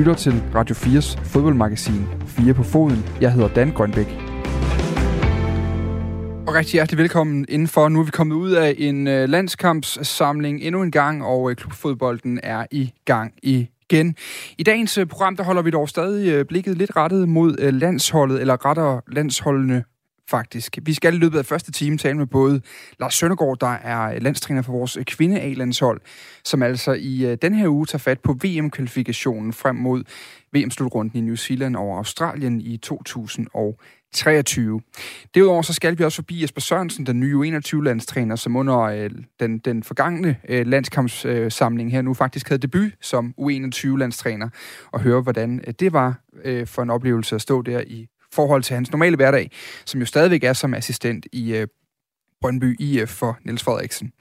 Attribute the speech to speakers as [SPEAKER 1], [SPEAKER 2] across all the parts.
[SPEAKER 1] lytter til Radio 4's fodboldmagasin 4 på foden. Jeg hedder Dan Grønbæk. Og rigtig hjertelig velkommen indenfor. Nu er vi kommet ud af en øh, landskampssamling endnu en gang, og øh, klubfodbolden er i gang igen. I dagens øh, program, der holder vi dog stadig blikket lidt rettet mod landsholdet, eller rettere landsholdene faktisk. Vi skal i løbet af første time tale med både Lars Søndergaard, der er landstræner for vores kvinde A-landshold, som altså i øh, den her uge tager fat på VM-kvalifikationen frem mod VM-slutrunden i New Zealand og Australien i 2023. Derudover så skal vi også forbi Jesper Sørensen, den nye U21-landstræner, som under øh, den, den forgangne øh, landskampssamling her nu faktisk havde debut som U21-landstræner, og høre, hvordan det var for en oplevelse at stå der i forhold til hans normale hverdag, som jo stadigvæk er som assistent i øh, Brøndby IF for Niels Frederiksen.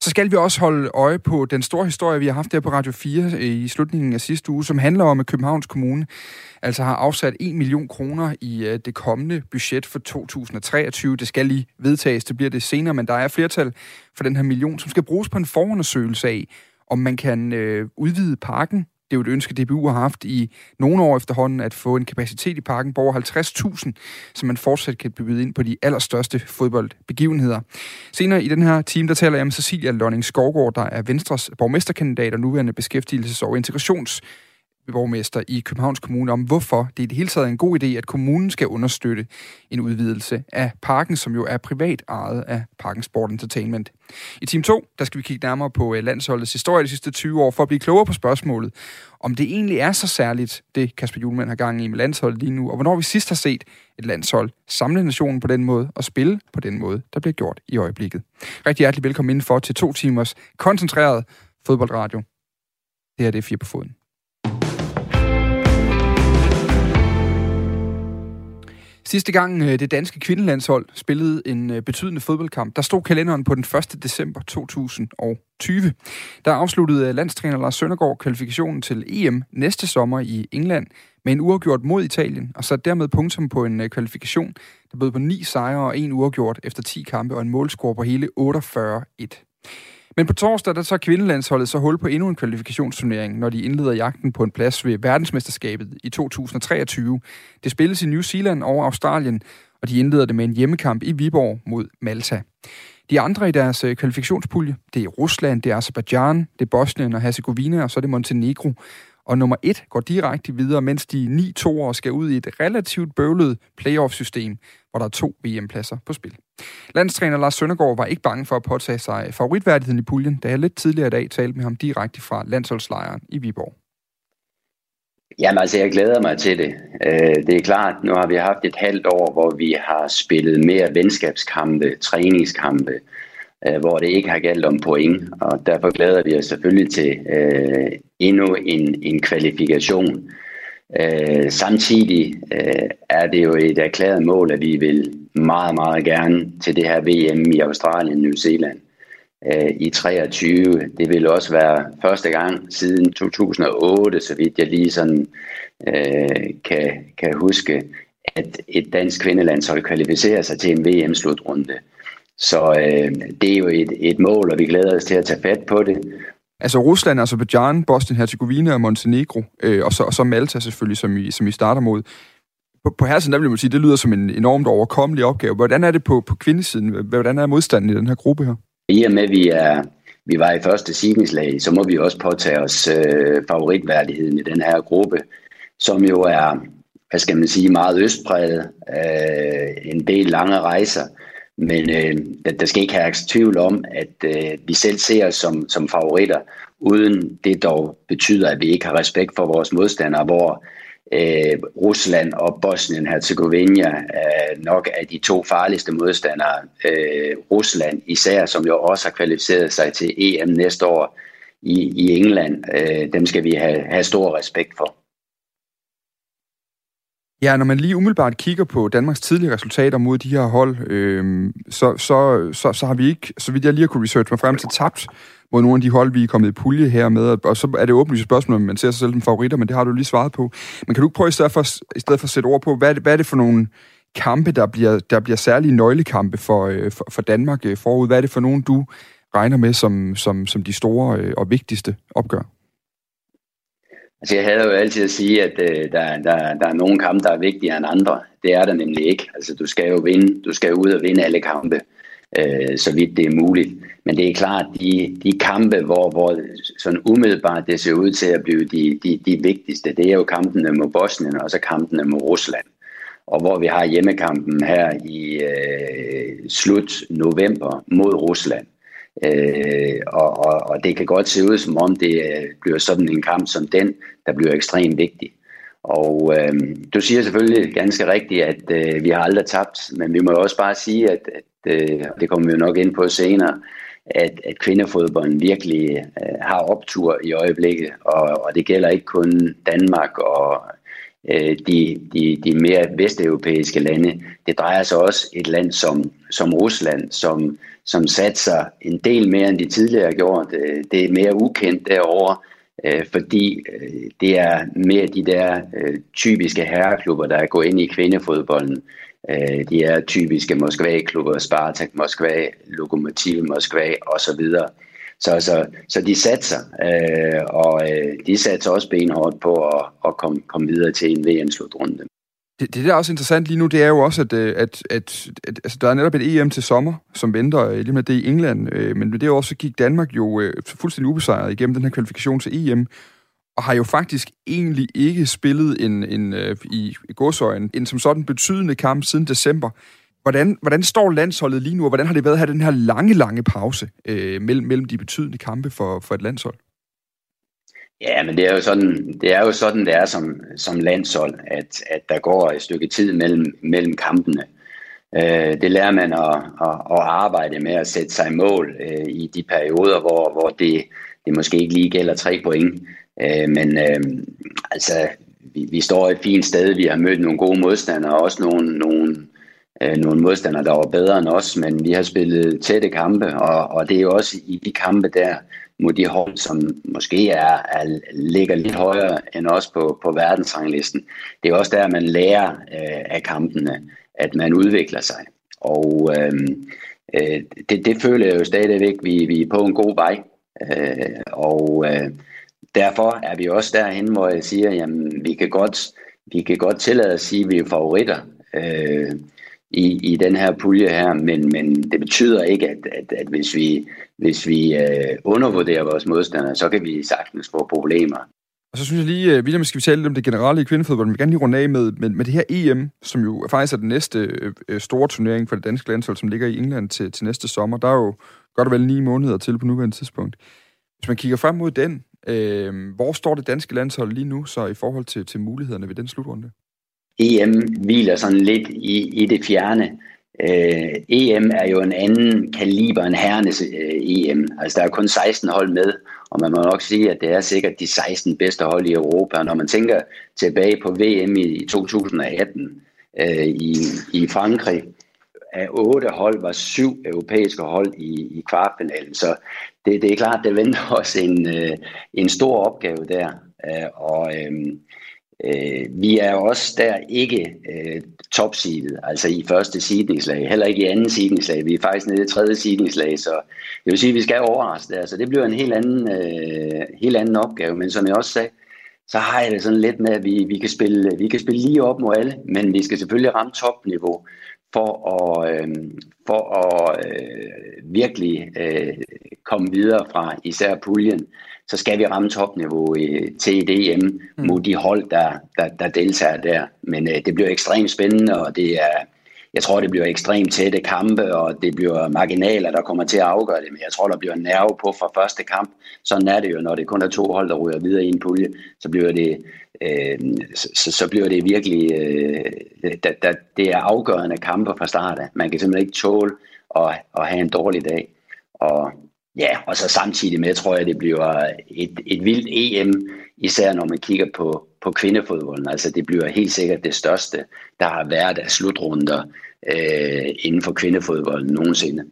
[SPEAKER 1] Så skal vi også holde øje på den store historie, vi har haft her på Radio 4 øh, i slutningen af sidste uge, som handler om, at Københavns Kommune altså har afsat 1 million kroner i øh, det kommende budget for 2023. Det skal lige vedtages, det bliver det senere, men der er flertal for den her million, som skal bruges på en forundersøgelse af, om man kan øh, udvide parken det er jo et ønske, DBU har haft i nogle år efterhånden, at få en kapacitet i parken på over 50.000, så man fortsat kan byde ind på de allerstørste fodboldbegivenheder. Senere i den her time, der taler jeg med Cecilia Lønning Skovgaard, der er Venstres borgmesterkandidat og nuværende beskæftigelses- og integrations borgmester i Københavns Kommune om, hvorfor det i det hele taget er en god idé, at kommunen skal understøtte en udvidelse af parken, som jo er privat ejet af Parken Sport Entertainment. I time 2, der skal vi kigge nærmere på øh, landsholdets historie de sidste 20 år, for at blive klogere på spørgsmålet, om det egentlig er så særligt, det Kasper Julemand har gang i med landsholdet lige nu, og hvornår vi sidst har set et landshold samle nationen på den måde og spille på den måde, der bliver gjort i øjeblikket. Rigtig hjertelig velkommen indenfor til to timers koncentreret fodboldradio. Det her det er fire på foden. Sidste gang øh, det danske kvindelandshold spillede en øh, betydende fodboldkamp, der stod kalenderen på den 1. december 2020. Der afsluttede øh, landstræner Lars Søndergaard kvalifikationen til EM næste sommer i England med en uafgjort mod Italien, og satte dermed punktum på en kvalifikation, der bød på ni sejre og en uafgjort efter 10 kampe og en målscore på hele 48-1. Men på torsdag, der tager kvindelandsholdet så hul på endnu en kvalifikationsturnering, når de indleder jagten på en plads ved verdensmesterskabet i 2023. Det spilles i New Zealand og Australien, og de indleder det med en hjemmekamp i Viborg mod Malta. De andre i deres øh, kvalifikationspulje, det er Rusland, det er Azerbaijan, det er Bosnien og Herzegovina, og så er det Montenegro. Og nummer 1 går direkte videre, mens de 9 toer skal ud i et relativt bøvlet playoff-system, hvor der er to VM-pladser på spil. Landstræner Lars Søndergaard var ikke bange for at påtage sig favoritværdigheden i puljen, da jeg lidt tidligere i dag talte med ham direkte fra landsholdslejren i Viborg.
[SPEAKER 2] Jamen altså, jeg glæder mig til det. Øh, det er klart, nu har vi haft et halvt år, hvor vi har spillet mere venskabskampe, træningskampe, øh, hvor det ikke har galt om point, og derfor glæder vi os selvfølgelig til øh, endnu en, en kvalifikation. Øh, samtidig øh, er det jo et erklæret mål, at vi vil meget, meget gerne til det her VM i Australien, New Zealand øh, i 23. Det vil også være første gang siden 2008, så vidt jeg lige sådan øh, kan, kan huske, at et dansk kvindelandshold kvalificerer sig til en VM-slutrunde. Så øh, det er jo et, et mål, og vi glæder os til at tage fat på det.
[SPEAKER 1] Altså Rusland, Azerbaijan, Bosnien-Herzegovina og Montenegro, øh, og, så, og så Malta selvfølgelig, som I, som I starter mod. På, på hersen, der vil man sige, det lyder som en enormt overkommelig opgave. Hvordan er det på, på kvindesiden? Hvordan er modstanden i den her gruppe her?
[SPEAKER 2] I og med, at vi, er, vi var i første signingslag, så må vi også påtage os øh, favoritværdigheden i den her gruppe, som jo er, hvad skal man sige, meget østpræget, øh, en del lange rejser. Men øh, der skal ikke have tvivl om, at øh, vi selv ser os som, som favoritter, uden det dog betyder, at vi ikke har respekt for vores modstandere, hvor øh, Rusland og Bosnien-Herzegovina er nok er de to farligste modstandere. Øh, Rusland især, som jo også har kvalificeret sig til EM næste år i, i England, øh, dem skal vi have, have stor respekt for.
[SPEAKER 1] Ja, når man lige umiddelbart kigger på Danmarks tidlige resultater mod de her hold, øh, så, så, så, så har vi ikke, så vidt jeg lige har kunne research mig frem til, tabt mod nogle af de hold, vi er kommet i pulje her med. Og så er det åbenlyst spørgsmål, om man ser sig selv som favoritter, men det har du lige svaret på. Men kan du ikke prøve i stedet for, i stedet for at sætte ord på, hvad hvad er det for nogle kampe, der bliver, der bliver særlige nøglekampe for, øh, for, for Danmark øh, forud? Hvad er det for nogle, du regner med som, som, som de store øh, og vigtigste opgør?
[SPEAKER 2] Altså jeg havde jo altid at sige, at øh, der, der, der er nogle kampe, der er vigtigere end andre. Det er der nemlig ikke. Altså du skal jo vinde, du skal jo ud og vinde alle kampe, øh, så vidt det er muligt. Men det er klart, de, de kampe, hvor, hvor sådan umiddelbart det ser ud til at blive de, de, de vigtigste, det er jo kampene mod Bosnien og så kampene mod Rusland. Og hvor vi har hjemmekampen her i øh, slut november mod Rusland. Øh, og, og, og det kan godt se ud som om det øh, bliver sådan en kamp som den, der bliver ekstremt vigtig. Og øh, du siger selvfølgelig ganske rigtigt, at øh, vi har aldrig tabt, men vi må jo også bare sige, at, at øh, det kommer vi jo nok ind på senere, at, at kvindefodbolden virkelig øh, har optur i øjeblikket, og, og det gælder ikke kun Danmark og øh, de, de, de mere vesteuropæiske lande. Det drejer sig også et land som, som Rusland, som, som satser en del mere end de tidligere har gjort. Øh, det er mere ukendt derovre, øh, fordi øh, det er mere de der typiske herreklubber, der er gået ind i kvindefodbolden. De er typiske Moskva-klubber, Spartak Moskva, Lokomotiv Moskva osv. Så, så, så de satser, øh, og øh, de satser også benhårdt på at, at komme, komme videre til en VM-slutrunde.
[SPEAKER 1] Det, det, der er også interessant lige nu, det er jo også, at, øh, at, at, at altså, der er netop et EM til sommer, som venter øh, lige med det i England. Øh, men det er også, gik Danmark jo øh, fuldstændig ubesejret igennem den her kvalifikation til EM, og har jo faktisk egentlig ikke spillet en, en i, i godsøjen en som sådan betydende kamp siden december. Hvordan, hvordan står landsholdet lige nu, og hvordan har det været at have den her lange, lange pause øh, mellem, mellem de betydende kampe for, for et landshold?
[SPEAKER 2] Ja, men det er jo sådan, det er, jo sådan, det er som, som landshold, at, at der går et stykke tid mellem, mellem kampene. Øh, det lærer man at, at, at arbejde med at sætte sig i mål øh, i de perioder, hvor, hvor det, det måske ikke lige gælder tre point. Øh, men øh, altså, vi, vi står et fint sted. Vi har mødt nogle gode modstandere, også nogle, nogle, øh, nogle modstandere, der var bedre end os, men vi har spillet tætte kampe, og, og det er jo også i de kampe der, mod de hold, som måske er, er, ligger lidt højere end os på, på verdensranglisten. Det er også der, man lærer øh, af kampene, at man udvikler sig. Og øh, øh, det, det føler jeg jo stadigvæk, vi, vi er på en god vej. Øh, og øh, derfor er vi også derhen, hvor jeg siger, jamen vi kan godt, vi kan godt tillade at sige, at vi er favoritter. Øh, i, i den her pulje her, men, men det betyder ikke, at, at, at hvis vi, hvis vi øh, undervurderer vores modstandere, så kan vi sagtens få problemer.
[SPEAKER 1] Og så synes jeg lige, øh, William, skal vi tale lidt om det generelle i kvindefodbold, men vi vil gerne lige runde af med, med, med det her EM, som jo faktisk er den næste øh, øh, store turnering for det danske landshold, som ligger i England til, til næste sommer. Der er jo godt og vel ni måneder til på nuværende tidspunkt. Hvis man kigger frem mod den, øh, hvor står det danske landshold lige nu så i forhold til, til mulighederne ved den slutrunde?
[SPEAKER 2] EM hviler sådan lidt i, i det fjerne. Øh, EM er jo en anden kaliber end herrenes øh, EM. Altså der er kun 16 hold med, og man må nok sige, at det er sikkert de 16 bedste hold i Europa. Når man tænker tilbage på VM i 2018 øh, i, i Frankrig, af otte hold var syv europæiske hold i, i kvartfinalen. Så det, det er klart, det venter os en, øh, en stor opgave der. Øh, og øh, Øh, vi er også der ikke øh, topseedet, altså i første seedingslag, heller ikke i anden seedingslag. Vi er faktisk nede i tredje seedingslag, så det vil sige, at vi skal overraske der. Så det bliver en helt anden, øh, helt anden opgave. Men som jeg også sagde, så har jeg det sådan lidt med, at vi, vi, kan spille, vi kan spille lige op mod alle, men vi skal selvfølgelig ramme topniveau for at, øh, for at øh, virkelig øh, komme videre fra især puljen så skal vi ramme topniveau i, til DM mm. mod de hold, der, der, der deltager der. Men øh, det bliver ekstremt spændende, og det er, jeg tror, det bliver ekstremt tætte kampe, og det bliver marginaler, der kommer til at afgøre det. Men jeg tror, der bliver nerve på fra første kamp. Sådan er det jo, når det kun er to hold, der ryger videre i en pulje. Så bliver det, øh, så, så bliver det virkelig... Øh, da, da, det er afgørende kampe fra start af. Man kan simpelthen ikke tåle at, at have en dårlig dag. Og Ja, og så samtidig med, tror jeg, det bliver et, et vildt EM, især når man kigger på, på kvindefodbolden. Altså det bliver helt sikkert det største, der har været af slutrunder øh, inden for kvindefodbolden nogensinde.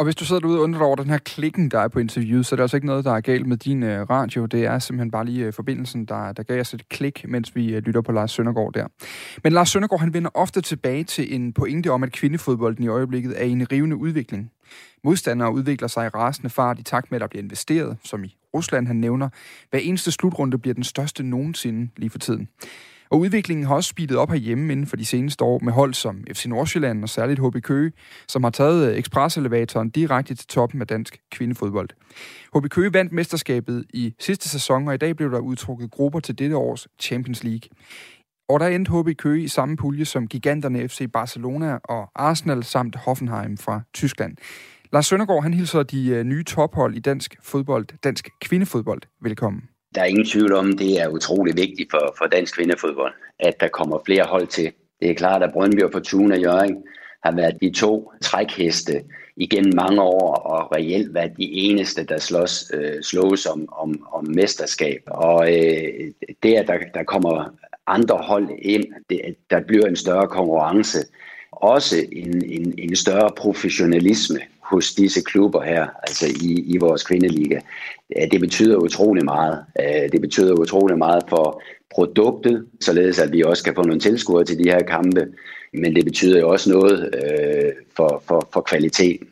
[SPEAKER 1] Og hvis du sidder derude og undrer over den her klikken, der er på interviewet, så er det altså ikke noget, der er galt med din øh, radio. Det er simpelthen bare lige øh, forbindelsen, der, der gav os et klik, mens vi øh, lytter på Lars Søndergaard der. Men Lars Søndergaard, han vender ofte tilbage til en pointe om, at kvindefodbolden i øjeblikket er i en rivende udvikling. Modstandere udvikler sig i rasende fart i takt med, at der bliver investeret, som i Rusland han nævner. Hver eneste slutrunde bliver den største nogensinde lige for tiden. Og udviklingen har også speedet op herhjemme inden for de seneste år med hold som FC Nordsjælland og særligt HB Køge, som har taget øh, ekspreselevatoren direkte til toppen af dansk kvindefodbold. HB Køge vandt mesterskabet i sidste sæson, og i dag blev der udtrukket grupper til dette års Champions League. Og der endte HB Køge i samme pulje som giganterne FC Barcelona og Arsenal samt Hoffenheim fra Tyskland. Lars Søndergaard, han hilser de øh, nye tophold i dansk fodbold, dansk kvindefodbold, velkommen.
[SPEAKER 2] Der er ingen tvivl om, det er utrolig vigtigt for, for dansk kvindefodbold, at der kommer flere hold til. Det er klart, at Brøndby og Fortuna og Jørgen har været de to trækheste igennem mange år, og reelt været de eneste, der slås, øh, slås om, om, om mesterskab. Og øh, det, at der, der kommer andre hold ind, det, der bliver en større konkurrence, også en, en, en større professionalisme hos disse klubber her, altså i, i vores kvindeliga. Det betyder utrolig meget. Øh, det betyder utrolig meget for produktet, således at vi også kan få nogle tilskuere til de her kampe, men det betyder jo også noget øh, for, for, for kvaliteten.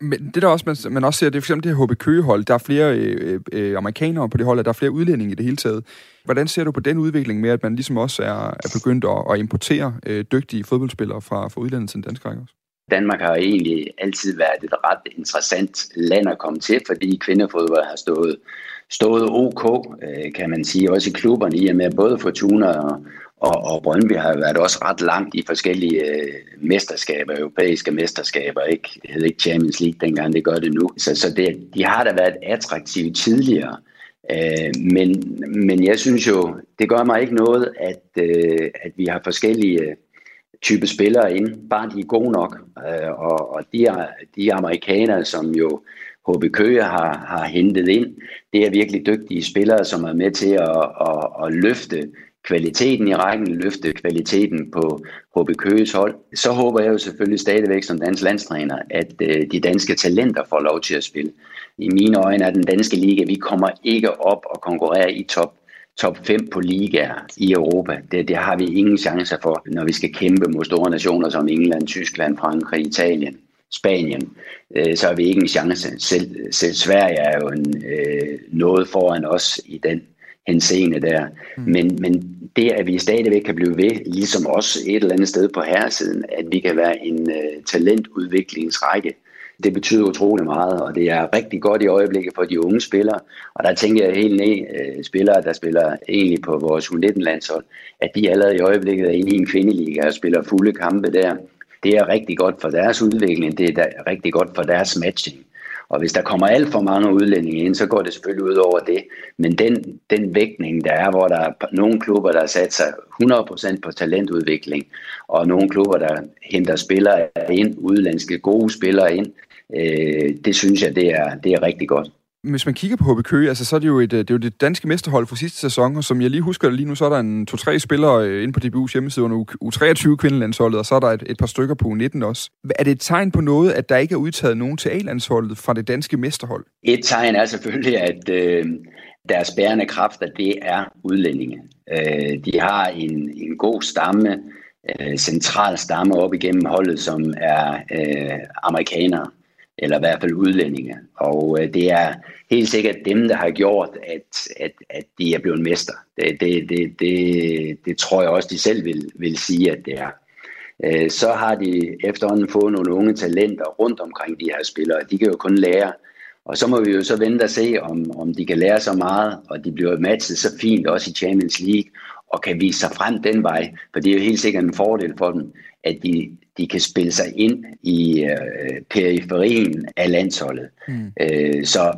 [SPEAKER 1] Men det der også, man, man også ser, det er for eksempel det her HB Køge-hold. Der er flere øh, øh, amerikanere på det hold, og der er flere udlændinge i det hele taget. Hvordan ser du på den udvikling med, at man ligesom også er, er begyndt at, at importere øh, dygtige fodboldspillere fra, fra udlandet til den danske række også?
[SPEAKER 2] Danmark har egentlig altid været et ret interessant land at komme til, fordi kvindefodbold har stået, stået ok, øh, kan man sige, også i klubberne, i og med både Fortuna og, og, og Brøndby har været også ret langt i forskellige øh, mesterskaber, europæiske mesterskaber, ikke? Det hed ikke Champions League dengang, det gør det nu. Så, så det, de har da været attraktive tidligere. Øh, men, men jeg synes jo, det gør mig ikke noget, at, øh, at vi har forskellige øh, type spillere ind, bare de er gode nok. Øh, og og de, de amerikanere, som jo HB Køge har, har hentet ind, det er virkelig dygtige spillere, som er med til at, at, at løfte kvaliteten i rækken, løfte kvaliteten på HB Køges hold. Så håber jeg jo selvfølgelig stadigvæk som dansk landstræner, at øh, de danske talenter får lov til at spille. I mine øjne er den danske liga, vi kommer ikke op og konkurrere i top top 5 på ligaer i Europa. Det, det har vi ingen chancer for, når vi skal kæmpe mod store nationer som England, Tyskland, Frankrig, Italien, Spanien. Øh, så har vi ikke en chance. Selv, selv Sverige er jo en, øh, noget foran os i den henseende der. Mm. Men, men det, at vi stadigvæk kan blive ved, ligesom også et eller andet sted på herresiden, at vi kan være en uh, talentudviklingsrække, det betyder utrolig meget, og det er rigtig godt i øjeblikket for de unge spillere. Og der tænker jeg helt ned, uh, spillere, der spiller egentlig på vores U19-landshold, at de allerede i øjeblikket er inde i en kvindeliga og spiller fulde kampe der. Det er rigtig godt for deres udvikling, det er rigtig godt for deres matching. Og hvis der kommer alt for mange udlændinge ind, så går det selvfølgelig ud over det. Men den, den vægtning, der er, hvor der er nogle klubber, der sat sig 100% på talentudvikling, og nogle klubber, der henter spillere ind, udlandske gode spillere ind, øh, det synes jeg, det er, det er rigtig godt
[SPEAKER 1] hvis man kigger på HB Køge, altså, så er det, jo et, øh, det er jo det danske mesterhold fra sidste sæson, og som jeg lige husker lige nu, så er der en to-tre spillere øh, inde på DBU's hjemmeside under U23 kvindelandsholdet, og så er der et, et par stykker på U19 også. Er det et tegn på noget, at der ikke er udtaget nogen til A-landsholdet fra det danske mesterhold?
[SPEAKER 2] Et tegn er selvfølgelig, at øh, deres bærende kræfter, det er udlændinge. Øh, de har en, en god stamme, øh, central stamme op igennem holdet, som er øh, amerikanere eller i hvert fald udlændinge. Og øh, det er helt sikkert dem, der har gjort, at, at, at de er blevet mester. Det, det, det, det, det tror jeg også, de selv vil, vil sige, at det er. Øh, så har de efterhånden fået nogle unge talenter rundt omkring de her spillere. De kan jo kun lære. Og så må vi jo så vente og se, om, om de kan lære så meget, og de bliver matchet så fint også i Champions League, og kan vise sig frem den vej. For det er jo helt sikkert en fordel for dem, at de, de kan spille sig ind i øh, periferien af landsholdet. Mm. Øh, så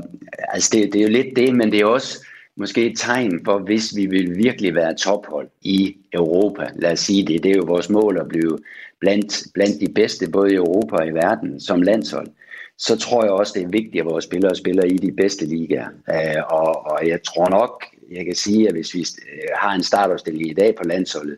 [SPEAKER 2] altså det, det er jo lidt det, men det er også måske et tegn for, hvis vi vil virkelig være tophold i Europa, lad os sige det, det er jo vores mål at blive blandt, blandt de bedste, både i Europa og i verden, som landshold, så tror jeg også, det er vigtigt, at vores spillere spiller i de bedste ligaer. Øh, og, og jeg tror nok, jeg kan sige, at hvis vi har en startopstilling i dag på landsholdet,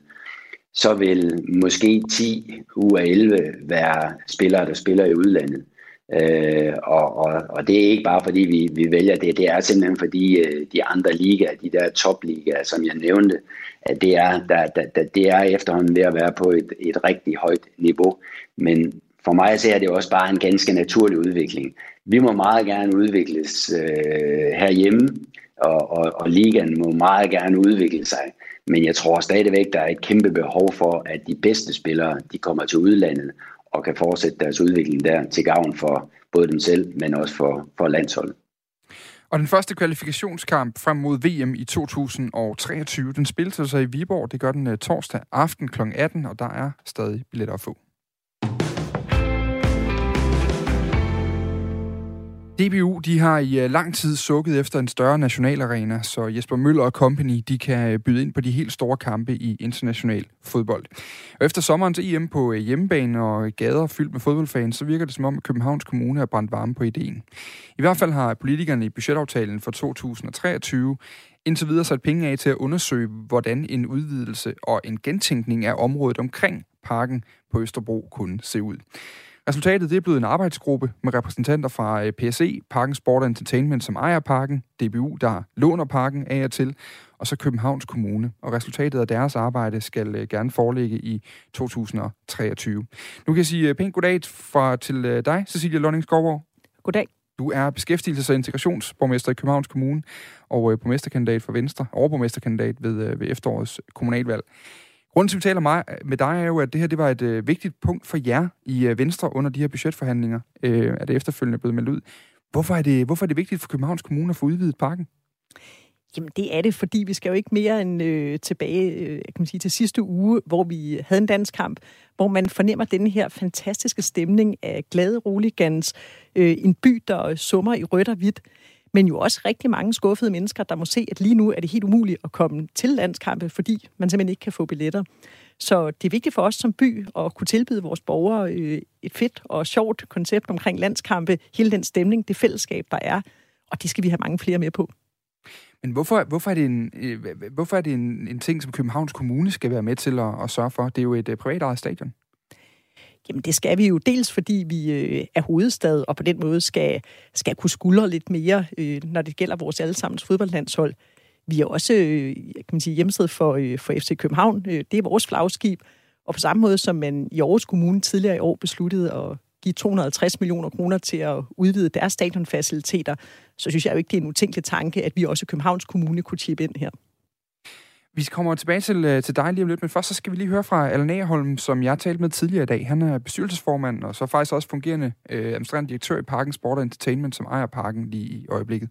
[SPEAKER 2] så vil måske 10 ud af 11 være spillere, der spiller i udlandet. Øh, og, og, og det er ikke bare fordi vi, vi vælger det, det er simpelthen fordi øh, de andre ligaer, de der topligaer, som jeg nævnte, at det er, der, der, der, det er efterhånden ved at være på et, et rigtig højt niveau. Men for mig så er det også bare en ganske naturlig udvikling. Vi må meget gerne udvikles øh, herhjemme, og, og, og ligaen må meget gerne udvikle sig. Men jeg tror stadigvæk, der er et kæmpe behov for, at de bedste spillere de kommer til udlandet og kan fortsætte deres udvikling der til gavn for både dem selv, men også for, for landsholdet.
[SPEAKER 1] Og den første kvalifikationskamp frem mod VM i 2023, den spilles sig i Viborg. Det gør den øh, torsdag aften kl. 18, og der er stadig billetter at få. DBU de har i øh, lang tid sukket efter en større nationalarena, så Jesper Møller og company de kan øh, byde ind på de helt store kampe i international fodbold. Og efter sommerens EM på øh, hjemmebane og gader fyldt med fodboldfans, så virker det som om, at Københavns Kommune har brændt varme på ideen. I hvert fald har politikerne i budgetaftalen for 2023 indtil videre sat penge af til at undersøge, hvordan en udvidelse og en gentænkning af området omkring parken på Østerbro kunne se ud. Resultatet det er blevet en arbejdsgruppe med repræsentanter fra øh, PSE, Parken Sport Entertainment, som ejer parken, DBU, der låner parken af og til, og så Københavns Kommune. Og resultatet af deres arbejde skal øh, gerne foreligge i 2023. Nu kan jeg sige øh, pænt goddag fra til dig, Cecilia Lønning Skovgaard.
[SPEAKER 3] Goddag.
[SPEAKER 1] Du er beskæftigelses- og integrationsborgmester i Københavns Kommune og borgmesterkandidat for Venstre, overborgmesterkandidat ved, ved efterårets kommunalvalg. Grunden til, at vi taler med dig, er jo, at det her det var et øh, vigtigt punkt for jer i øh, Venstre under de her budgetforhandlinger, øh, er det efterfølgende blevet meldt ud. Hvorfor er, det, hvorfor er det vigtigt for Københavns Kommune at få udvidet parken?
[SPEAKER 3] Jamen det er det, fordi vi skal jo ikke mere end øh, tilbage øh, kan man sige, til sidste uge, hvor vi havde en dansk kamp, hvor man fornemmer den her fantastiske stemning af glade roligans, øh, en by, der summer i rødt og hvidt men jo også rigtig mange skuffede mennesker, der må se, at lige nu er det helt umuligt at komme til landskampe, fordi man simpelthen ikke kan få billetter. Så det er vigtigt for os som by at kunne tilbyde vores borgere øh, et fedt og sjovt koncept omkring landskampe, hele den stemning, det fællesskab, der er, og det skal vi have mange flere med på.
[SPEAKER 1] Men hvorfor, hvorfor er det, en, øh, hvorfor er det en, en ting, som Københavns Kommune skal være med til at, at sørge for? Det er jo et øh, privat privatejet stadion.
[SPEAKER 3] Jamen det skal vi jo dels, fordi vi øh, er hovedstad, og på den måde skal, skal kunne skuldre lidt mere, øh, når det gælder vores allesammens fodboldlandshold. Vi er også øh, kan man sige, hjemsted for, øh, for FC København. Øh, det er vores flagskib. Og på samme måde som man i Aarhus Kommune tidligere i år besluttede at give 250 millioner kroner til at udvide deres stadionfaciliteter, så synes jeg jo ikke, det er en utænkelig tanke, at vi også i Københavns Kommune kunne chippe ind her.
[SPEAKER 1] Vi kommer tilbage til, øh, til dig lige om lidt, men først så skal vi lige høre fra Allan Agerholm, som jeg talte med tidligere i dag. Han er bestyrelsesformand og så faktisk også fungerende øh, administrerende direktør i Parken Sport Entertainment, som ejer parken lige i øjeblikket.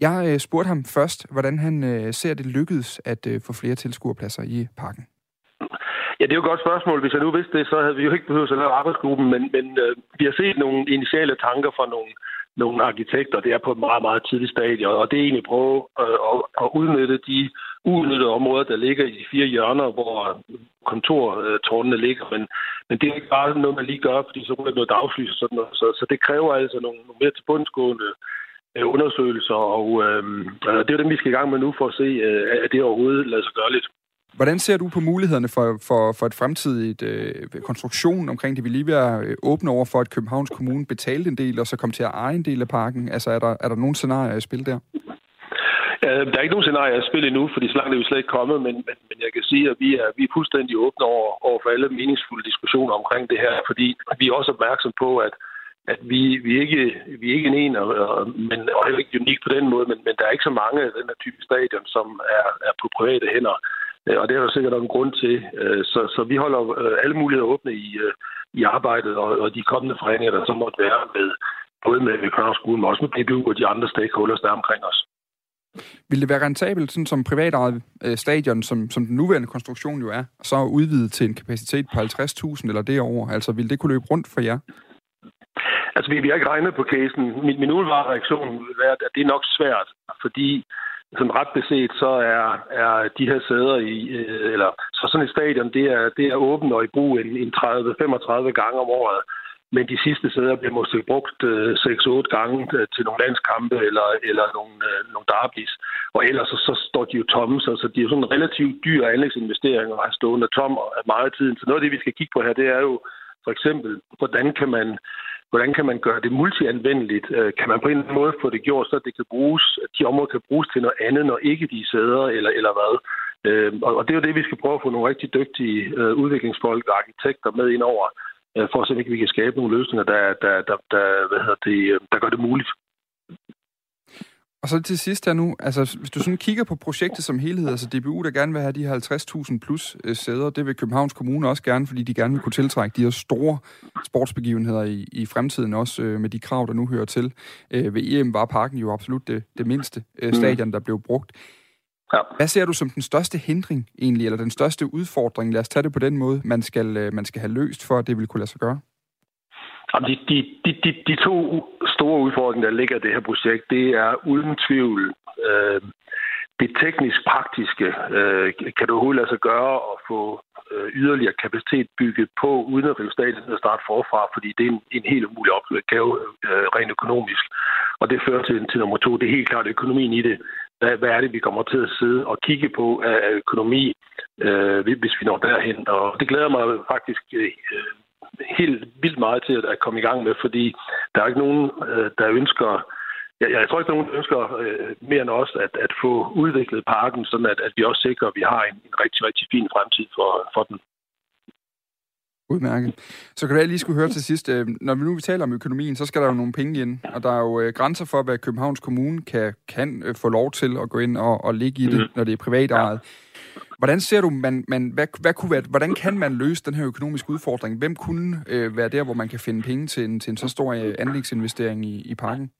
[SPEAKER 1] Jeg øh, spurgte ham først, hvordan han øh, ser det lykkedes at øh, få flere tilskuerpladser i parken.
[SPEAKER 4] Ja, det er jo et godt spørgsmål. Hvis jeg nu vidste det, så havde vi jo ikke behøvet at lave arbejdsgruppen, men, men øh, vi har set nogle initiale tanker fra nogle, nogle arkitekter. Det er på et meget, meget tidligt stadie, og det er egentlig at prøve øh, at, at udnytte de uudnyttede områder, der ligger i de fire hjørner, hvor kontortårnene ligger. Men, men det er ikke bare noget, man lige gør, fordi så er noget dagslys og sådan noget. Så, så det kræver altså nogle, nogle mere tilbundsgående øh, undersøgelser, og øh, det er dem, vi skal i gang med nu for at se, øh, at det overhovedet lader sig gøre lidt.
[SPEAKER 1] Hvordan ser du på mulighederne for, for, for et fremtidigt øh, konstruktion omkring det? Vi lige være øh, åbne over for, at Københavns Kommune betalte en del, og så kom til at eje en del af parken. Altså, er der, er der nogle scenarier i spil der?
[SPEAKER 4] Øh, der er ikke nogen scenarier at spille endnu, fordi så langt er vi slet ikke kommet, men, men, men jeg kan sige, at vi er, vi er fuldstændig åbne over, over for alle meningsfulde diskussioner omkring det her, fordi vi er også opmærksom på, at, at vi, vi, ikke, vi er ikke en en, og, men, og heller ikke unik på den måde, men, men der er ikke så mange af den her type stadion, som er, er på private hænder. Øh, og det er der sikkert en grund til. Øh, så, så vi holder alle muligheder åbne i, i arbejdet og, og de kommende forhandlinger, der så måtte være med både med Københavns Skole, men også med PBU og de andre stakeholders, der er omkring os.
[SPEAKER 1] Vil det være rentabelt, sådan som privatejet øh, stadion, som, som den nuværende konstruktion jo er, så udvidet til en kapacitet på 50.000 eller derover? Altså, vil det kunne løbe rundt for jer?
[SPEAKER 4] Altså, vi, vi har ikke regnet på casen. Min, min umiddelbare reaktion vil være, at det er nok svært, fordi som ret beset, så er, er de her sæder i, øh, eller så sådan et stadion, det er, det er åbent og i brug en, en 30-35 gange om året men de sidste sæder bliver måske brugt øh, 6-8 gange øh, til nogle landskampe eller, eller nogle, øh, nogle derbis. Og ellers så, så står de jo tomme, så, så de er sådan en relativt dyr anlægsinvestering og har stående tom meget af tiden. Så noget af det, vi skal kigge på her, det er jo for eksempel, hvordan kan man hvordan kan man gøre det multianvendeligt? Øh, kan man på en eller anden måde få det gjort, så det kan bruges, at de områder kan bruges til noget andet, når ikke de sæder eller, eller hvad? Øh, og det er jo det, vi skal prøve at få nogle rigtig dygtige udviklingsfolk og arkitekter med ind over for at se, ikke vi kan skabe nogle løsninger, der, der, der, der, hvad hedder det, øh, der gør det muligt.
[SPEAKER 1] Og så til sidst her nu, altså hvis du sådan kigger på projektet som helhed, altså DBU, der gerne vil have de her 50.000 plus øh, sæder, det vil Københavns Kommune også gerne, fordi de gerne vil kunne tiltrække de her store sportsbegivenheder i, i fremtiden, også øh, med de krav, der nu hører til. Øh, ved EM var parken jo absolut det, det mindste øh, mm. stadion, der blev brugt. Ja. Hvad ser du som den største hindring egentlig, eller den største udfordring, lad os tage det på den måde, man skal, øh, man skal have løst, for at det vil kunne lade sig gøre?
[SPEAKER 4] De, de, de, de, de to store udfordringer, der ligger i det her projekt, det er uden tvivl øh, det teknisk-praktiske. Øh, kan du overhovedet lade sig gøre at få øh, yderligere kapacitet bygget på, uden at rive staten og starte forfra, fordi det er en, en helt umulig opgave øh, rent økonomisk. Og det fører til, til nummer to. Det er helt klart økonomien i det. Hvad, hvad er det, vi kommer til at sidde og kigge på af, økonomi, øh, hvis vi når derhen? Og det glæder mig faktisk øh, helt vildt meget til at komme i gang med, fordi der er ikke nogen, øh, der ønsker jeg, jeg tror ikke, nogen ønsker øh, mere end os at, at få udviklet parken, sådan at, at vi også sikrer, at vi har en, en rigtig, rigtig fin fremtid for, for den.
[SPEAKER 1] Udmærket. Så kan du lige skulle høre til sidst, øh, når vi nu vi taler om økonomien, så skal der jo nogle penge ind, og der er jo øh, grænser for, hvad Københavns Kommune kan, kan øh, få lov til at gå ind og, og ligge i det, mm. når det er privat ejet. Hvordan ser du, man, man, hvad, hvad kunne være, hvordan kan man løse den her økonomiske udfordring? Hvem kunne øh, være der, hvor man kan finde penge til en, til en så stor anlægsinvestering i, i parken?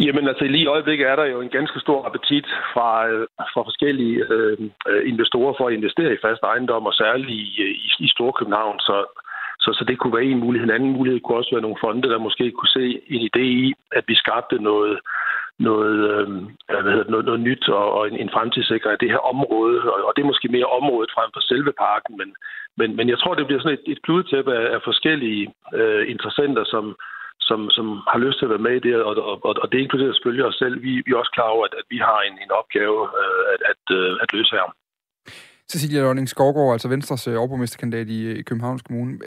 [SPEAKER 4] Jamen altså lige i øjeblikket er der jo en ganske stor appetit fra, øh, fra forskellige øh, øh, investorer for at investere i fast ejendom, og særligt i, øh, i, i Storkøbenhavn. Så, så, så det kunne være en mulighed. En anden mulighed kunne også være nogle fonde, der måske kunne se en idé i, at vi skabte noget, noget, øh, hvad hedder, noget, noget nyt og, og en, en fremtidssikring af det her område. Og, og det er måske mere området frem for selve parken, men, men, men jeg tror, det bliver sådan et, et kludetæppe af, af forskellige øh, interessenter, som, som, som har lyst til at være med i det, og, og, og det inkluderer selvfølgelig os selv. Vi, vi er også klar over, at, at vi har en, en opgave øh, at, at, øh, at løse her.
[SPEAKER 1] Cecilia Lønning Skovgaard, altså Venstres øh, overborgmesterkandidat i, Københavns Kommune.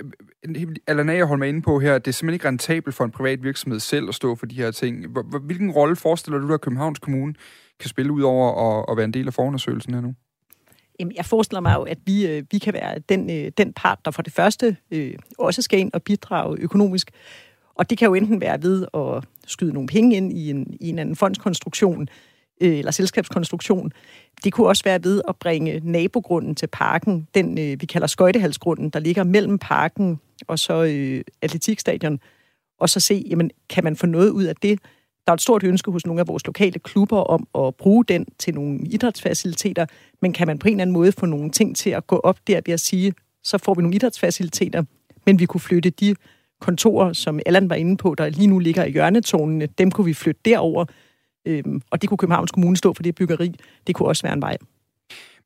[SPEAKER 1] Allan Ager holder mig inde på her, at det er simpelthen ikke rentabelt for en privat virksomhed selv at stå for de her ting. Hvilken rolle forestiller du dig, at Københavns Kommune kan spille ud over at, at være en del af forundersøgelsen her nu?
[SPEAKER 3] Jamen, jeg forestiller mig jo, at vi, øh, vi kan være den, den part, der for det første øh, også skal ind og bidrage økonomisk, og det kan jo enten være ved at skyde nogle penge ind i en, i en anden fondskonstruktion, øh, eller selskabskonstruktion. Det kunne også være ved at bringe nabogrunden til parken, den øh, vi kalder skøjtehalsgrunden, der ligger mellem parken og så øh, atletikstadion, og så se, jamen, kan man få noget ud af det? Der er et stort ønske hos nogle af vores lokale klubber om at bruge den til nogle idrætsfaciliteter, men kan man på en eller anden måde få nogle ting til at gå op der ved at sige, så får vi nogle idrætsfaciliteter, men vi kunne flytte de kontorer, som Allan var inde på, der lige nu ligger i hjørnetonene, dem kunne vi flytte derover, øhm, og det kunne Københavns Kommune stå for det byggeri. Det kunne også være en vej.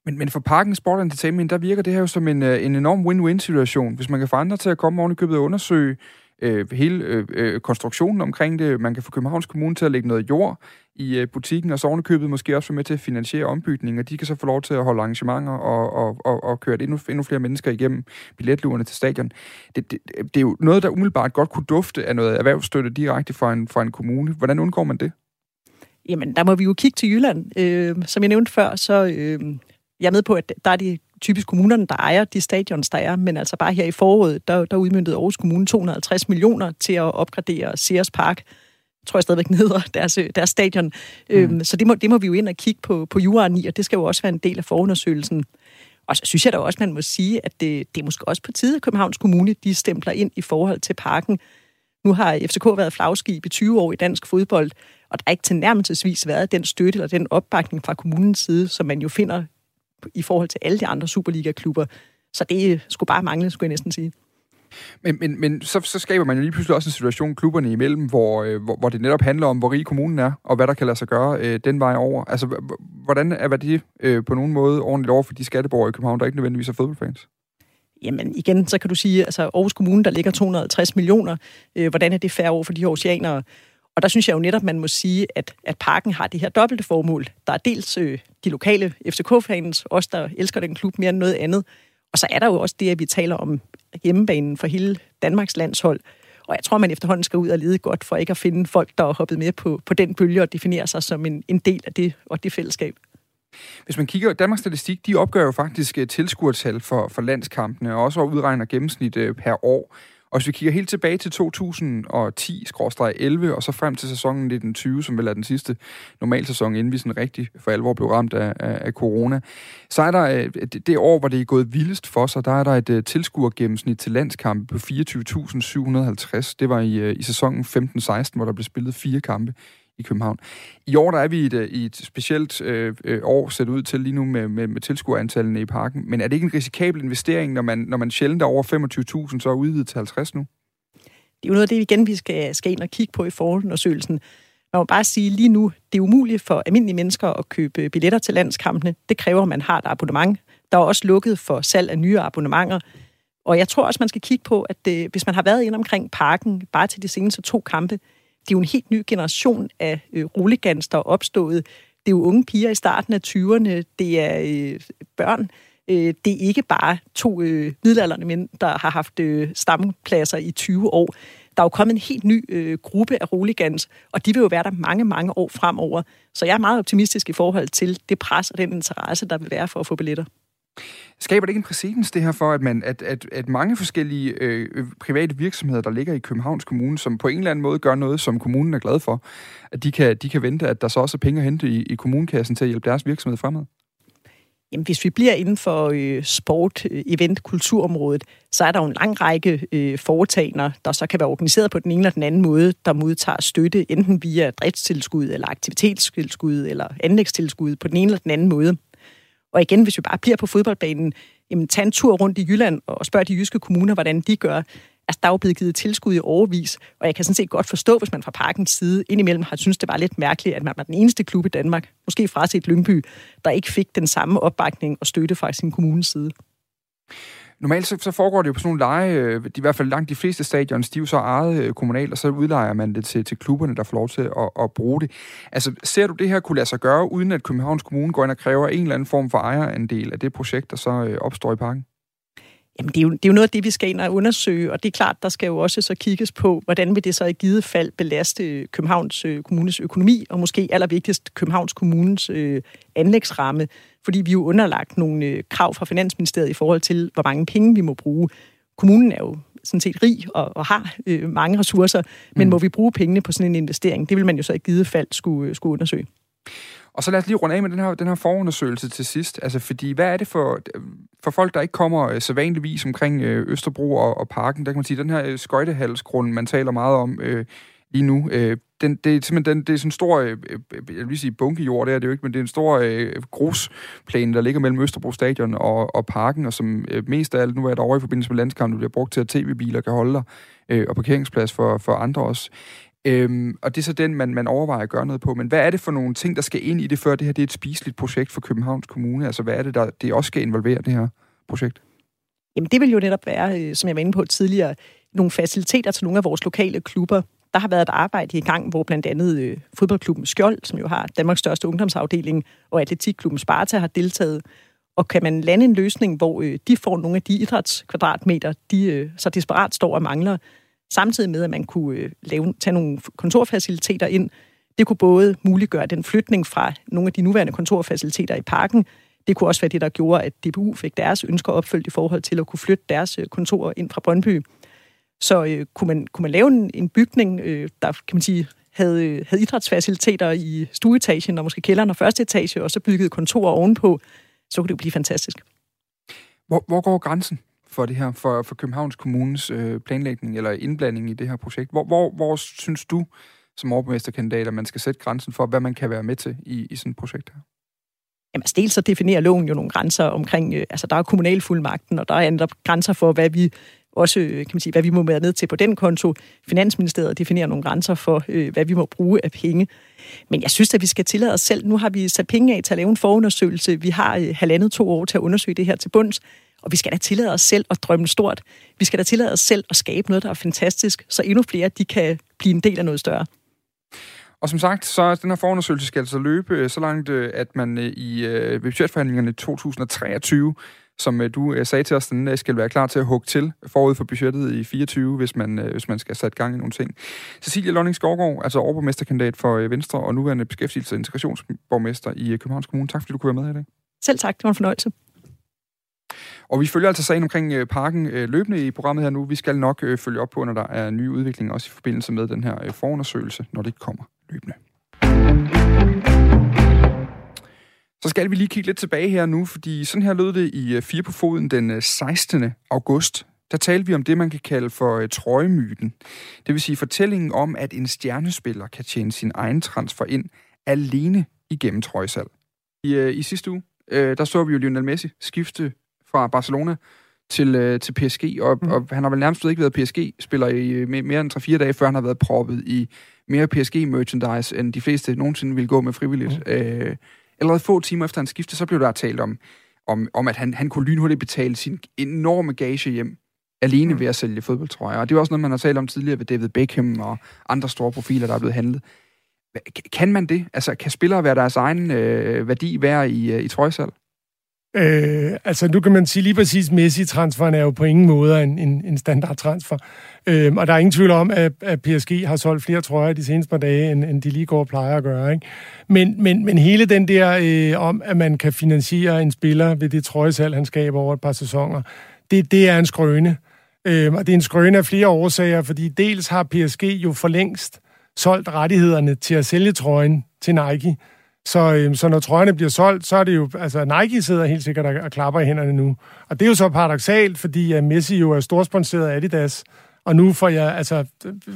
[SPEAKER 1] Men, men for Parken Sport Entertainment, der virker det her jo som en, øh, en enorm win-win-situation. Hvis man kan få andre til at komme oven i købet og undersøge øh, hele øh, øh, konstruktionen omkring det. Man kan få Københavns Kommune til at lægge noget jord i øh, butikken, og så måske også være med til at finansiere ombygningen, og de kan så få lov til at holde arrangementer og, og, og, og køre endnu, endnu flere mennesker igennem billetluerne til stadion. Det, det, det er jo noget, der umiddelbart godt kunne dufte af noget erhvervsstøtte direkte fra en, fra en kommune. Hvordan undgår man det?
[SPEAKER 3] Jamen, der må vi jo kigge til Jylland. Øh, som jeg nævnte før, så øh, jeg er med på, at der er de typisk kommunerne, der ejer de stadions, der er, men altså bare her i foråret, der, der udmyndtede Aarhus Kommune 250 millioner til at opgradere Sears Park tror jeg stadigvæk hedder, deres, deres stadion. Mm. Øhm, så det må, det må vi jo ind og kigge på, på juraen i, og det skal jo også være en del af forundersøgelsen. Og så synes jeg da også, man må sige, at det, det er måske også på tide, at Københavns Kommune de stempler ind i forhold til parken. Nu har FCK været flagskib i 20 år i dansk fodbold, og der er ikke tilnærmelsesvis været den støtte eller den opbakning fra kommunens side, som man jo finder i forhold til alle de andre Superliga-klubber. Så det skulle bare mangle, skulle jeg næsten sige.
[SPEAKER 1] Men, men, men så, så skaber man jo lige pludselig også en situation klubberne imellem, hvor, øh, hvor, hvor det netop handler om, hvor rig kommunen er, og hvad der kan lade sig gøre øh, den vej over. Altså, hvordan er det øh, på nogen måde ordentligt over for de skatteborgere i København, der ikke nødvendigvis er fodboldfans?
[SPEAKER 3] Jamen igen, så kan du sige, altså Aarhus Kommune, der ligger 250 millioner, øh, hvordan er det færre over for de oceanere? Og der synes jeg jo netop, man må sige, at, at parken har det her dobbelte formål. Der er dels øh, de lokale FCK-fans, os der elsker den klub mere end noget andet, og så er der jo også det, at vi taler om hjemmebanen for hele Danmarks landshold. Og jeg tror, man efterhånden skal ud og lede godt for ikke at finde folk, der er hoppet med på, på den bølge og definerer sig som en, en del af det og det fællesskab.
[SPEAKER 1] Hvis man kigger, Danmarks Statistik, de opgør jo faktisk øh, tilskuertal for, for landskampene, og også udregner gennemsnit øh, per år. Og hvis vi kigger helt tilbage til 2010-11, og så frem til sæsonen 1920, som vel er den sidste normalsæson, inden vi sådan rigtig for alvor blev ramt af, af, af corona, så er der øh, det år, hvor det er gået vildest for sig, der er der et øh, tilskuergennemsnit til landskampe på 24.750. Det var i, øh, i sæsonen 15-16, hvor der blev spillet fire kampe i København. I år der er vi i et, øh, i et specielt øh, øh, år sat ud til lige nu med, med, med tilskuerantallene i parken. Men er det ikke en risikabel investering, når man, når man sjældent er over 25.000, så er udvidet til 50 nu?
[SPEAKER 3] Det er jo noget af det, igen, vi skal, skal ind og kigge på i forundersøgelsen. Man må bare sige lige nu, det er umuligt for almindelige mennesker at købe billetter til landskampene. Det kræver, at man har et abonnement. Der er også lukket for salg af nye abonnementer. Og jeg tror også, man skal kigge på, at det, hvis man har været ind omkring parken bare til de seneste to kampe, det er jo en helt ny generation af øh, roligans, der er opstået. Det er jo unge piger i starten af 20'erne, det er øh, børn, øh, det er ikke bare to øh, middelalderne mænd, der har haft øh, stammepladser i 20 år. Der er jo kommet en helt ny øh, gruppe af roligans, og de vil jo være der mange, mange år fremover. Så jeg er meget optimistisk i forhold til det pres og den interesse, der vil være for at få billetter.
[SPEAKER 1] Skaber det ikke en præcedens, det her for, at, man, at, at, at mange forskellige øh, private virksomheder, der ligger i Københavns Kommune, som på en eller anden måde gør noget, som kommunen er glad for, at de kan, de kan vente, at der så også er penge at hente i, i kommunekassen til at hjælpe deres virksomhed fremad?
[SPEAKER 3] Jamen, hvis vi bliver inden for øh, sport, øh, event, kulturområdet, så er der jo en lang række øh, foretagender, der så kan være organiseret på den ene eller den anden måde, der modtager støtte, enten via driftstilskud, eller aktivitetstilskud, eller anlægstilskud på den ene eller den anden måde. Og igen, hvis vi bare bliver på fodboldbanen, jamen, tag en tur rundt i Jylland og spørg de jyske kommuner, hvordan de gør. Altså, der er jo blevet givet tilskud i overvis, og jeg kan sådan set godt forstå, hvis man fra parkens side indimellem har synes det var lidt mærkeligt, at man var den eneste klub i Danmark, måske fra sit Lyngby, der ikke fik den samme opbakning og støtte fra sin kommunes side.
[SPEAKER 1] Normalt så, så foregår det jo på sådan nogle leje, øh, i hvert fald langt de fleste stadions, de er jo så ejet øh, kommunalt, og så udlejer man det til, til klubberne, der får lov til at, at bruge det. Altså, ser du det her kunne lade sig gøre, uden at Københavns Kommune går ind og kræver en eller anden form for ejerandel af det projekt, der så øh, opstår i parken?
[SPEAKER 3] Jamen, det er, jo, det er jo noget af det, vi skal ind og undersøge, og det er klart, der skal jo også så kigges på, hvordan vil det så i givet fald belaste Københavns øh, Kommunes økonomi, og måske allervigtigst Københavns Kommunes øh, anlægsramme, fordi vi er jo underlagt nogle øh, krav fra Finansministeriet i forhold til, hvor mange penge vi må bruge. Kommunen er jo sådan set rig og, og har øh, mange ressourcer, men mm. må vi bruge pengene på sådan en investering? Det vil man jo så i givet fald skulle, skulle undersøge.
[SPEAKER 1] Og så lad os lige runde af med den her, den her forundersøgelse til sidst. Altså, fordi hvad er det for, for folk, der ikke kommer øh, så vanligvis omkring øh, Østerbro og, og parken? Der kan man sige, den her øh, skøjtehalsgrund, man taler meget om øh, lige nu, øh, den, det er simpelthen den, det er sådan en stor, øh, øh, øh jeg vil sige bunkejord, det er det jo ikke, men det er en stor øh, grusplæne, der ligger mellem Østerbro Stadion og, og parken, og som øh, mest af alt, nu er der over i forbindelse med landskampen, bliver brugt til, at tv-biler kan holde der, øh, og parkeringsplads for, for andre også. Øhm, og det er så den, man, man overvejer at gøre noget på. Men hvad er det for nogle ting, der skal ind i det, før det her det er et spiseligt projekt for Københavns Kommune? Altså, hvad er det, der det også skal involvere det her projekt?
[SPEAKER 3] Jamen, det vil jo netop være, øh, som jeg var inde på tidligere, nogle faciliteter til nogle af vores lokale klubber. Der har været et arbejde i gang, hvor blandt andet øh, fodboldklubben Skjold, som jo har Danmarks største ungdomsafdeling, og atletikklubben Sparta har deltaget. Og kan man lande en løsning, hvor øh, de får nogle af de idrætskvadratmeter, de øh, så desperat står og mangler, samtidig med, at man kunne øh, lave, tage nogle kontorfaciliteter ind. Det kunne både muliggøre den flytning fra nogle af de nuværende kontorfaciliteter i parken. Det kunne også være det, der gjorde, at DBU fik deres ønsker opfyldt i forhold til at kunne flytte deres øh, kontorer ind fra Brøndby. Så øh, kunne, man, kunne man lave en, en bygning, øh, der kan man sige, havde, øh, havde idrætsfaciliteter i stueetagen og måske kælderen og første etage, og så bygget kontorer ovenpå, så kunne det jo blive fantastisk.
[SPEAKER 1] Hvor, hvor går grænsen? For det her, for, for Københavns Kommunes øh, planlægning eller indblanding i det her projekt. Hvor, hvor, hvor synes du som overborgmesterkandidat, at man skal sætte grænsen for, hvad man kan være med til i, i sådan et projekt her?
[SPEAKER 3] Jamen, altså, dels så definerer loven jo nogle grænser omkring, øh, altså der er kommunalfuldmagten, og der er andre grænser for, hvad vi også, øh, kan man sige, hvad vi må være ned til på den konto. Finansministeriet definerer nogle grænser for, øh, hvad vi må bruge af penge. Men jeg synes, at vi skal tillade os selv. Nu har vi sat penge af til at lave en forundersøgelse. Vi har øh, halvandet to år til at undersøge det her til bunds. Og vi skal da tillade os selv at drømme stort. Vi skal da tillade os selv at skabe noget, der er fantastisk, så endnu flere de kan blive en del af noget større.
[SPEAKER 1] Og som sagt, så den her forundersøgelse skal altså løbe øh, så langt, øh, at man øh, i budgetforhandlingerne 2023 som du sagde til os, den skal være klar til at hugge til forud for budgettet i 24, hvis man, hvis man skal sætte gang i nogle ting. Cecilia Lonning Skovgaard, altså overborgmesterkandidat for Venstre og nuværende beskæftigelse- og integrationsborgmester i Københavns Kommune. Tak fordi du kunne være med i dag.
[SPEAKER 3] Selv tak, det var en fornøjelse.
[SPEAKER 1] Og vi følger altså sagen omkring øh, parken øh, løbende i programmet her nu. Vi skal nok øh, følge op på, når der er nye udviklinger, også i forbindelse med den her øh, forundersøgelse, når det kommer løbende. Så skal vi lige kigge lidt tilbage her nu, fordi sådan her lød det i øh, Fire på Foden den øh, 16. august. Der talte vi om det, man kan kalde for trøjemyten. Det vil sige fortællingen om, at en stjernespiller kan tjene sin egen transfer ind alene igennem trøjsalg. I, i sidste uge, der så vi jo Lionel Messi skifte fra Barcelona til, øh, til PSG, og, mm. og han har vel nærmest ikke været PSG-spiller i øh, mere end 3-4 dage, før han har været proppet i mere PSG-merchandise, end de fleste nogensinde ville gå med frivilligt. Mm. Øh, allerede få timer efter han skiftede, så blev der talt om, om, om at han, han kunne lynhurtigt betale sin enorme gage hjem, alene mm. ved at sælge fodboldtrøjer. Og det er også noget, man har talt om tidligere ved David Beckham og andre store profiler, der er blevet handlet. Kan man det? Altså, kan spillere være deres egen øh, værdi være i, øh, i trøjsalg?
[SPEAKER 5] Øh, altså nu kan man sige lige præcis, Messi-transferen er jo på ingen måde en, en, en standardtransfer. Øh, og der er ingen tvivl om, at, at PSG har solgt flere trøjer de seneste par dage, end, end de lige går og plejer at gøre. Ikke? Men, men, men hele den der øh, om, at man kan finansiere en spiller ved det trøjesalg, han skaber over et par sæsoner, det, det er en skrøne. Øh, og det er en skrøne af flere årsager, fordi dels har PSG jo for længst solgt rettighederne til at sælge trøjen til Nike, så, øh, så når trøjerne bliver solgt, så er det jo... Altså, Nike sidder helt sikkert og, og klapper i hænderne nu. Og det er jo så paradoxalt, fordi at Messi jo er storsponsoreret af Adidas, og nu får jeg, altså,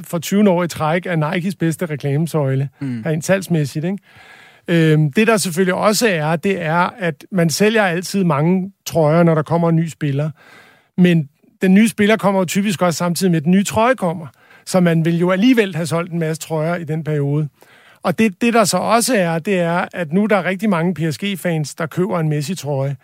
[SPEAKER 5] for 20 år i træk, er Nikes bedste reklamesøjle, mm. rent salgsmæssigt, ikke? Øhm, det der selvfølgelig også er, det er, at man sælger altid mange trøjer, når der kommer en ny spiller. Men den nye spiller kommer jo typisk også samtidig med, at den nye trøje kommer. Så man vil jo alligevel have solgt en masse trøjer i den periode. Og det, det, der så også er, det er, at nu der er rigtig mange PSG-fans, der køber en Messi-trøje.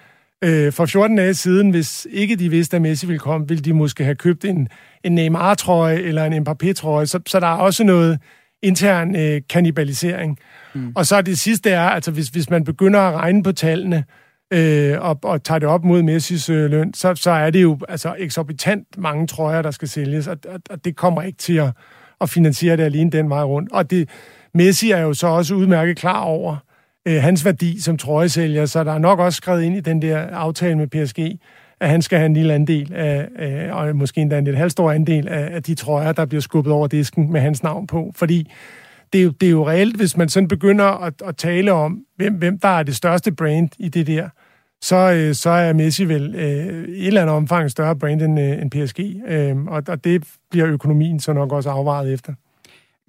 [SPEAKER 5] Øh, for 14 dage siden, hvis ikke de vidste, at Messi ville komme, ville de måske have købt en, en Neymar-trøje eller en Mbappé-trøje. Så, så der er også noget intern øh, kannibalisering. Mm. Og så det sidste er, altså hvis, hvis man begynder at regne på tallene, øh, og, og tager det op mod Messis øh, løn, så, så er det jo altså eksorbitant mange trøjer, der skal sælges, og, og, og det kommer ikke til at, at finansiere det alene den vej rundt. Og det, Messi er jo så også udmærket klar over øh, hans værdi som trøjesælger, så der er nok også skrevet ind i den der aftale med PSG, at han skal have en lille andel af, øh, og måske endda en lidt halvstor andel af, af de trøjer, der bliver skubbet over disken med hans navn på. Fordi det er jo, det er jo reelt, hvis man sådan begynder at, at tale om, hvem, hvem der er det største brand i det der, så, øh, så er Messi vel øh, i et eller andet omfang større brand end, øh, end PSG. Øh, og, og det bliver økonomien så nok også afvejet efter.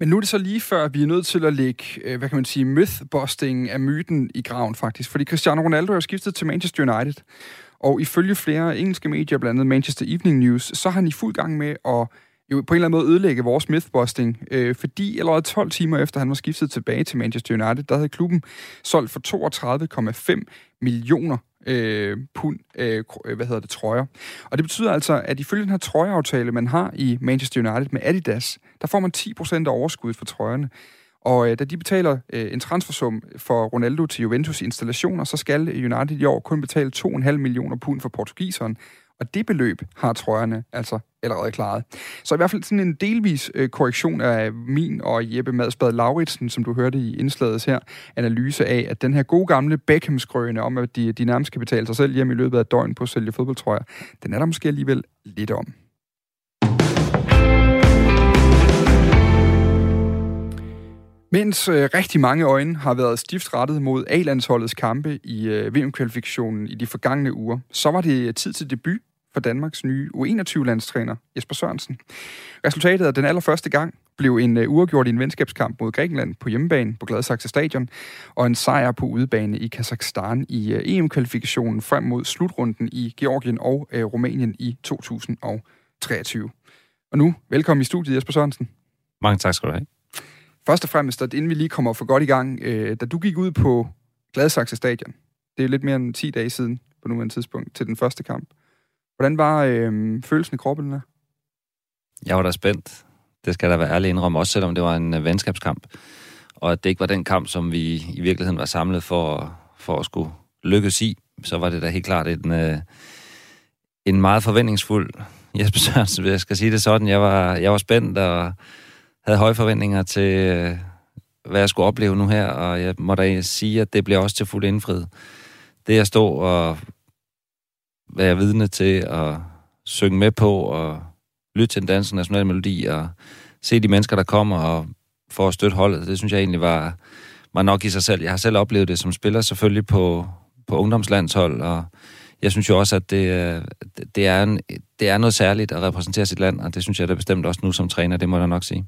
[SPEAKER 1] Men nu er det så lige før, at vi er nødt til at lægge, øh, hvad kan man sige, mythbusting af myten i graven faktisk. Fordi Cristiano Ronaldo er skiftet til Manchester United. Og ifølge flere engelske medier, blandt andet Manchester Evening News, så har han i fuld gang med at jo på en eller anden måde ødelægge vores mythbusting, øh, fordi allerede 12 timer efter han var skiftet tilbage til Manchester United, der havde klubben solgt for 32,5 millioner øh, pund, øh, øh, hvad hedder det, trøjer. Og det betyder altså, at ifølge den her trøjeaftale, man har i Manchester United med Adidas, der får man 10% af overskuddet for trøjerne. Og øh, da de betaler øh, en transfersum for Ronaldo til Juventus installationer, så skal United i år kun betale 2,5 millioner pund for portugiseren, og det beløb har trøjerne altså allerede klaret. Så i hvert fald sådan en delvis øh, korrektion af min og Jeppe Madsbad Lauritsen, som du hørte i indslaget her, analyse af, at den her gode gamle Beckham-skrøne om, at de, de nærmest skal betale sig selv hjem i løbet af døgn på at sælge fodboldtrøjer, den er der måske alligevel lidt om. Mens øh, rigtig mange øjne har været stift rettet mod A-landsholdets kampe i øh, VM-kvalifikationen i de forgangne uger, så var det tid til debut for Danmarks nye U21-landstræner Jesper Sørensen. Resultatet af den allerførste gang blev en uh, uafgjort i en venskabskamp mod Grækenland på hjemmebane på Gladsaxe Stadion, og en sejr på udebane i Kazakhstan i uh, EM-kvalifikationen frem mod slutrunden i Georgien og uh, Rumænien i 2023. Og nu, velkommen i studiet, Jesper Sørensen.
[SPEAKER 6] Mange tak skal du have.
[SPEAKER 1] Først og fremmest, at inden vi lige kommer for godt i gang, øh, da du gik ud på Gladsaxe Stadion, det er lidt mere end 10 dage siden på nuværende tidspunkt, til den første kamp. Hvordan var øh, følelsen i kroppen der?
[SPEAKER 6] Jeg var da spændt. Det skal da være ærlig indrømme, også selvom det var en øh, venskabskamp. Og at det ikke var den kamp, som vi i virkeligheden var samlet for, for at skulle lykkes i, så var det da helt klart en, øh, en meget forventningsfuld Jesper Sørensen, jeg skal sige det sådan. Jeg var, jeg var spændt og havde høje forventninger til, øh, hvad jeg skulle opleve nu her, og jeg må da sige, at det blev også til fuld indfriet. Det at stå og være vidne til at synge med på og lytte til den danske nationale melodi og se de mennesker, der kommer og får at støtte holdet, det synes jeg egentlig var, var nok i sig selv. Jeg har selv oplevet det som spiller selvfølgelig på, på ungdomslandshold, og jeg synes jo også, at det, det, er en, det er noget særligt at repræsentere sit land, og det synes jeg da bestemt også nu som træner, det må jeg nok sige.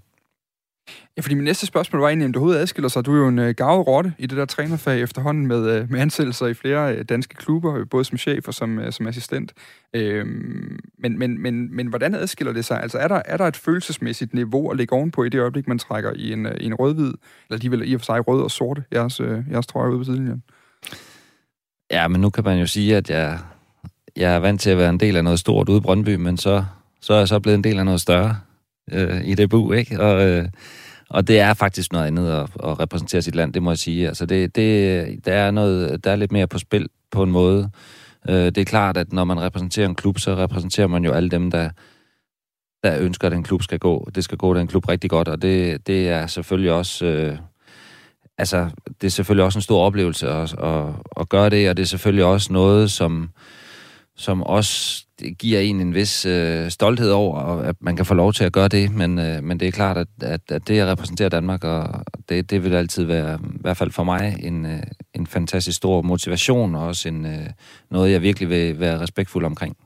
[SPEAKER 1] Ja, fordi min næste spørgsmål var egentlig, om du overhovedet adskiller sig. Du er jo en øh, gavet rotte i det der trænerfag efterhånden med, øh, med ansættelser i flere øh, danske klubber, øh, både som chef og som, øh, som assistent. Øh, men, men, men, men hvordan adskiller det sig? Altså er der, er der et følelsesmæssigt niveau at lægge ovenpå i det øjeblik, man trækker i en, øh, i en rød-hvid, eller de vil i og for sig rød og sorte, jeres, øh, jeres trøje ude på sidelinjen?
[SPEAKER 6] Ja, men nu kan man jo sige, at jeg, jeg er vant til at være en del af noget stort ude i Brøndby, men så, så er jeg så blevet en del af noget større øh, i det bu, ikke? Og, øh, og det er faktisk noget andet at, at repræsentere sit land, det må jeg sige. Altså det, det, der, er noget, der er lidt mere på spil på en måde. Øh, det er klart, at når man repræsenterer en klub, så repræsenterer man jo alle dem, der, der ønsker, at den klub skal gå. Det skal gå den klub rigtig godt, og det, det er selvfølgelig også... Øh, altså, det er selvfølgelig også en stor oplevelse at, at, at gøre det, og det er selvfølgelig også noget, som, som også giver en en vis øh, stolthed over, at man kan få lov til at gøre det, men, øh, men det er klart, at, at, at det at repræsentere Danmark, og det, det vil altid være, i hvert fald for mig, en, øh, en fantastisk stor motivation, og også en, øh, noget, jeg virkelig vil være respektfuld omkring.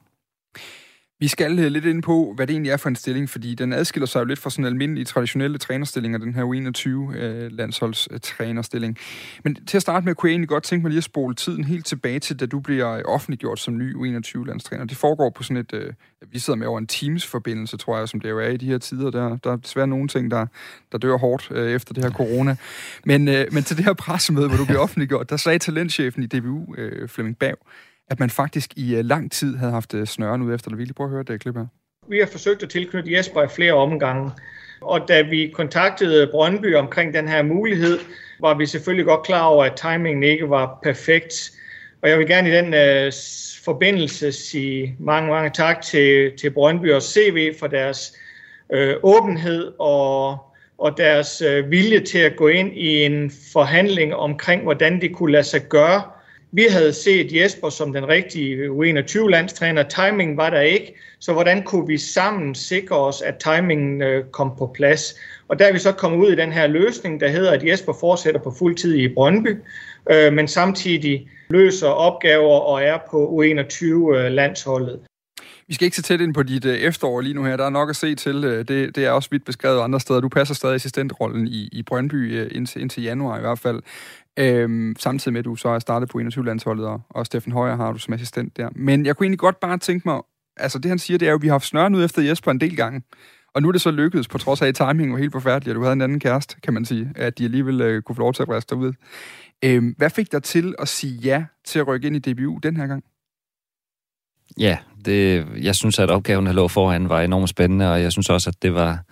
[SPEAKER 1] Vi skal øh, lidt ind på, hvad det egentlig er for en stilling, fordi den adskiller sig jo lidt fra sådan almindelige traditionelle trænerstillinger, den her U21-landsholdstrænerstilling. Øh, Men til at starte med, kunne jeg egentlig godt tænke mig lige at spole tiden helt tilbage til, da du bliver offentliggjort som ny U21-landstræner. Det foregår på sådan et, øh, vi sidder med over en Teams-forbindelse, tror jeg, som det jo er i de her tider. Der, der er desværre nogle ting, der, der dør hårdt øh, efter det her corona. Men, øh, men til det her pressemøde, hvor du bliver offentliggjort, der sagde talentchefen i DBU, øh, Flemming Bav, at man faktisk i øh, lang tid havde haft øh, snøren ud efter det. Vi I prøve at høre det klip her?
[SPEAKER 7] Vi har forsøgt at tilknytte Jesper i flere omgange. Og da vi kontaktede Brøndby omkring den her mulighed, var vi selvfølgelig godt klar over, at timingen ikke var perfekt. Og jeg vil gerne i den øh, forbindelse sige mange, mange tak til, til Brøndby og CV for deres øh, åbenhed og, og deres øh, vilje til at gå ind i en forhandling omkring, hvordan det kunne lade sig gøre vi havde set Jesper som den rigtige U21-landstræner. Timingen var der ikke, så hvordan kunne vi sammen sikre os, at timingen øh, kom på plads? Og der er vi så kommet ud i den her løsning, der hedder, at Jesper fortsætter på fuld tid i Brøndby, øh, men samtidig løser opgaver og er på U21-landsholdet.
[SPEAKER 1] Vi skal ikke se tæt ind på dit øh, efterår lige nu her. Der er nok at se til. Øh, det, det er også vidt beskrevet andre steder. Du passer stadig assistentrollen i, i Brøndby indtil, indtil januar i hvert fald. Øhm, samtidig med, at du så er startet på 21-landsholdet, og, og Steffen Højer har du som assistent der. Men jeg kunne egentlig godt bare tænke mig, altså det han siger, det er jo, at vi har haft snøren ud efter Jesper en del gange. Og nu er det så lykkedes, på trods af, at timingen var helt forfærdelig, og du havde en anden kæreste, kan man sige, at de alligevel øh, kunne få lov til at rejse ud. Øhm, hvad fik dig til at sige ja til at rykke ind i DBU den her gang?
[SPEAKER 6] Ja, det, jeg synes, at opgaven, der lå foran, var enormt spændende, og jeg synes også, at det var,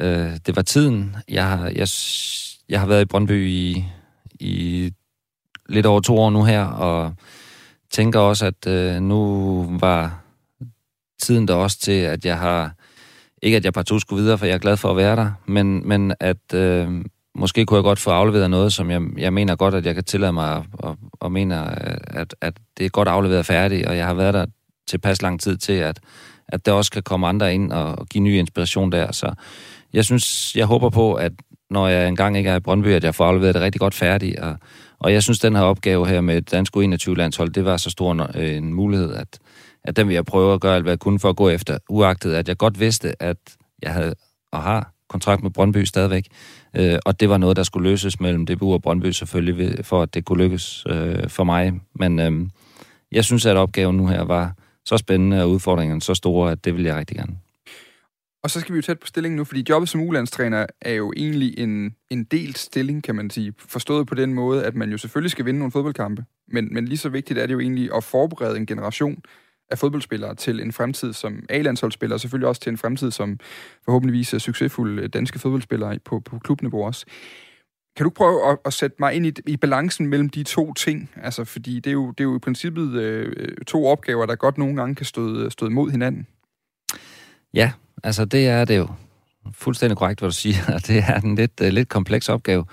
[SPEAKER 6] øh, det var tiden. Jeg jeg, jeg har været i Brøndby i i lidt over to år nu her, og tænker også, at øh, nu var tiden der også til, at jeg har, ikke at jeg partout skulle videre, for jeg er glad for at være der, men, men at øh, måske kunne jeg godt få afleveret noget, som jeg, jeg mener godt, at jeg kan tillade mig og, og mener, at, at det er godt afleveret færdigt, og jeg har været der tilpas lang tid til, at, at der også kan komme andre ind og, og give ny inspiration der. Så jeg synes, jeg håber på, at når jeg engang ikke er i Brøndby, at jeg får afleveret det rigtig godt færdigt. Og, og jeg synes, den her opgave her med dansk 21-landshold, det var så stor en, en mulighed, at, at den vil jeg prøve at gøre alt, hvad jeg kunne for at gå efter, uagtet at jeg godt vidste, at jeg havde og har kontrakt med Brøndby stadigvæk. Øh, og det var noget, der skulle løses mellem DBU og Brøndby selvfølgelig, for at det kunne lykkes øh, for mig. Men øh, jeg synes, at opgaven nu her var så spændende, og udfordringerne så store, at det ville jeg rigtig gerne.
[SPEAKER 1] Og så skal vi jo tæt på stillingen nu, fordi jobbet som ulandstræner er jo egentlig en, en delt stilling, kan man sige. Forstået på den måde, at man jo selvfølgelig skal vinde nogle fodboldkampe, men, men lige så vigtigt er det jo egentlig at forberede en generation af fodboldspillere til en fremtid som A-landsholdsspillere, og selvfølgelig også til en fremtid som forhåbentligvis succesfulde øh, danske fodboldspillere på, på klubniveau også. kan du prøve at, at sætte mig ind i, i balancen mellem de to ting? Altså, fordi det er jo, det er jo i princippet øh, øh to opgaver, der godt nogle gange kan støde, støde mod hinanden.
[SPEAKER 6] Ja, altså det er det jo. Fuldstændig korrekt, hvad du siger. Det er en lidt, øh, lidt kompleks opgave.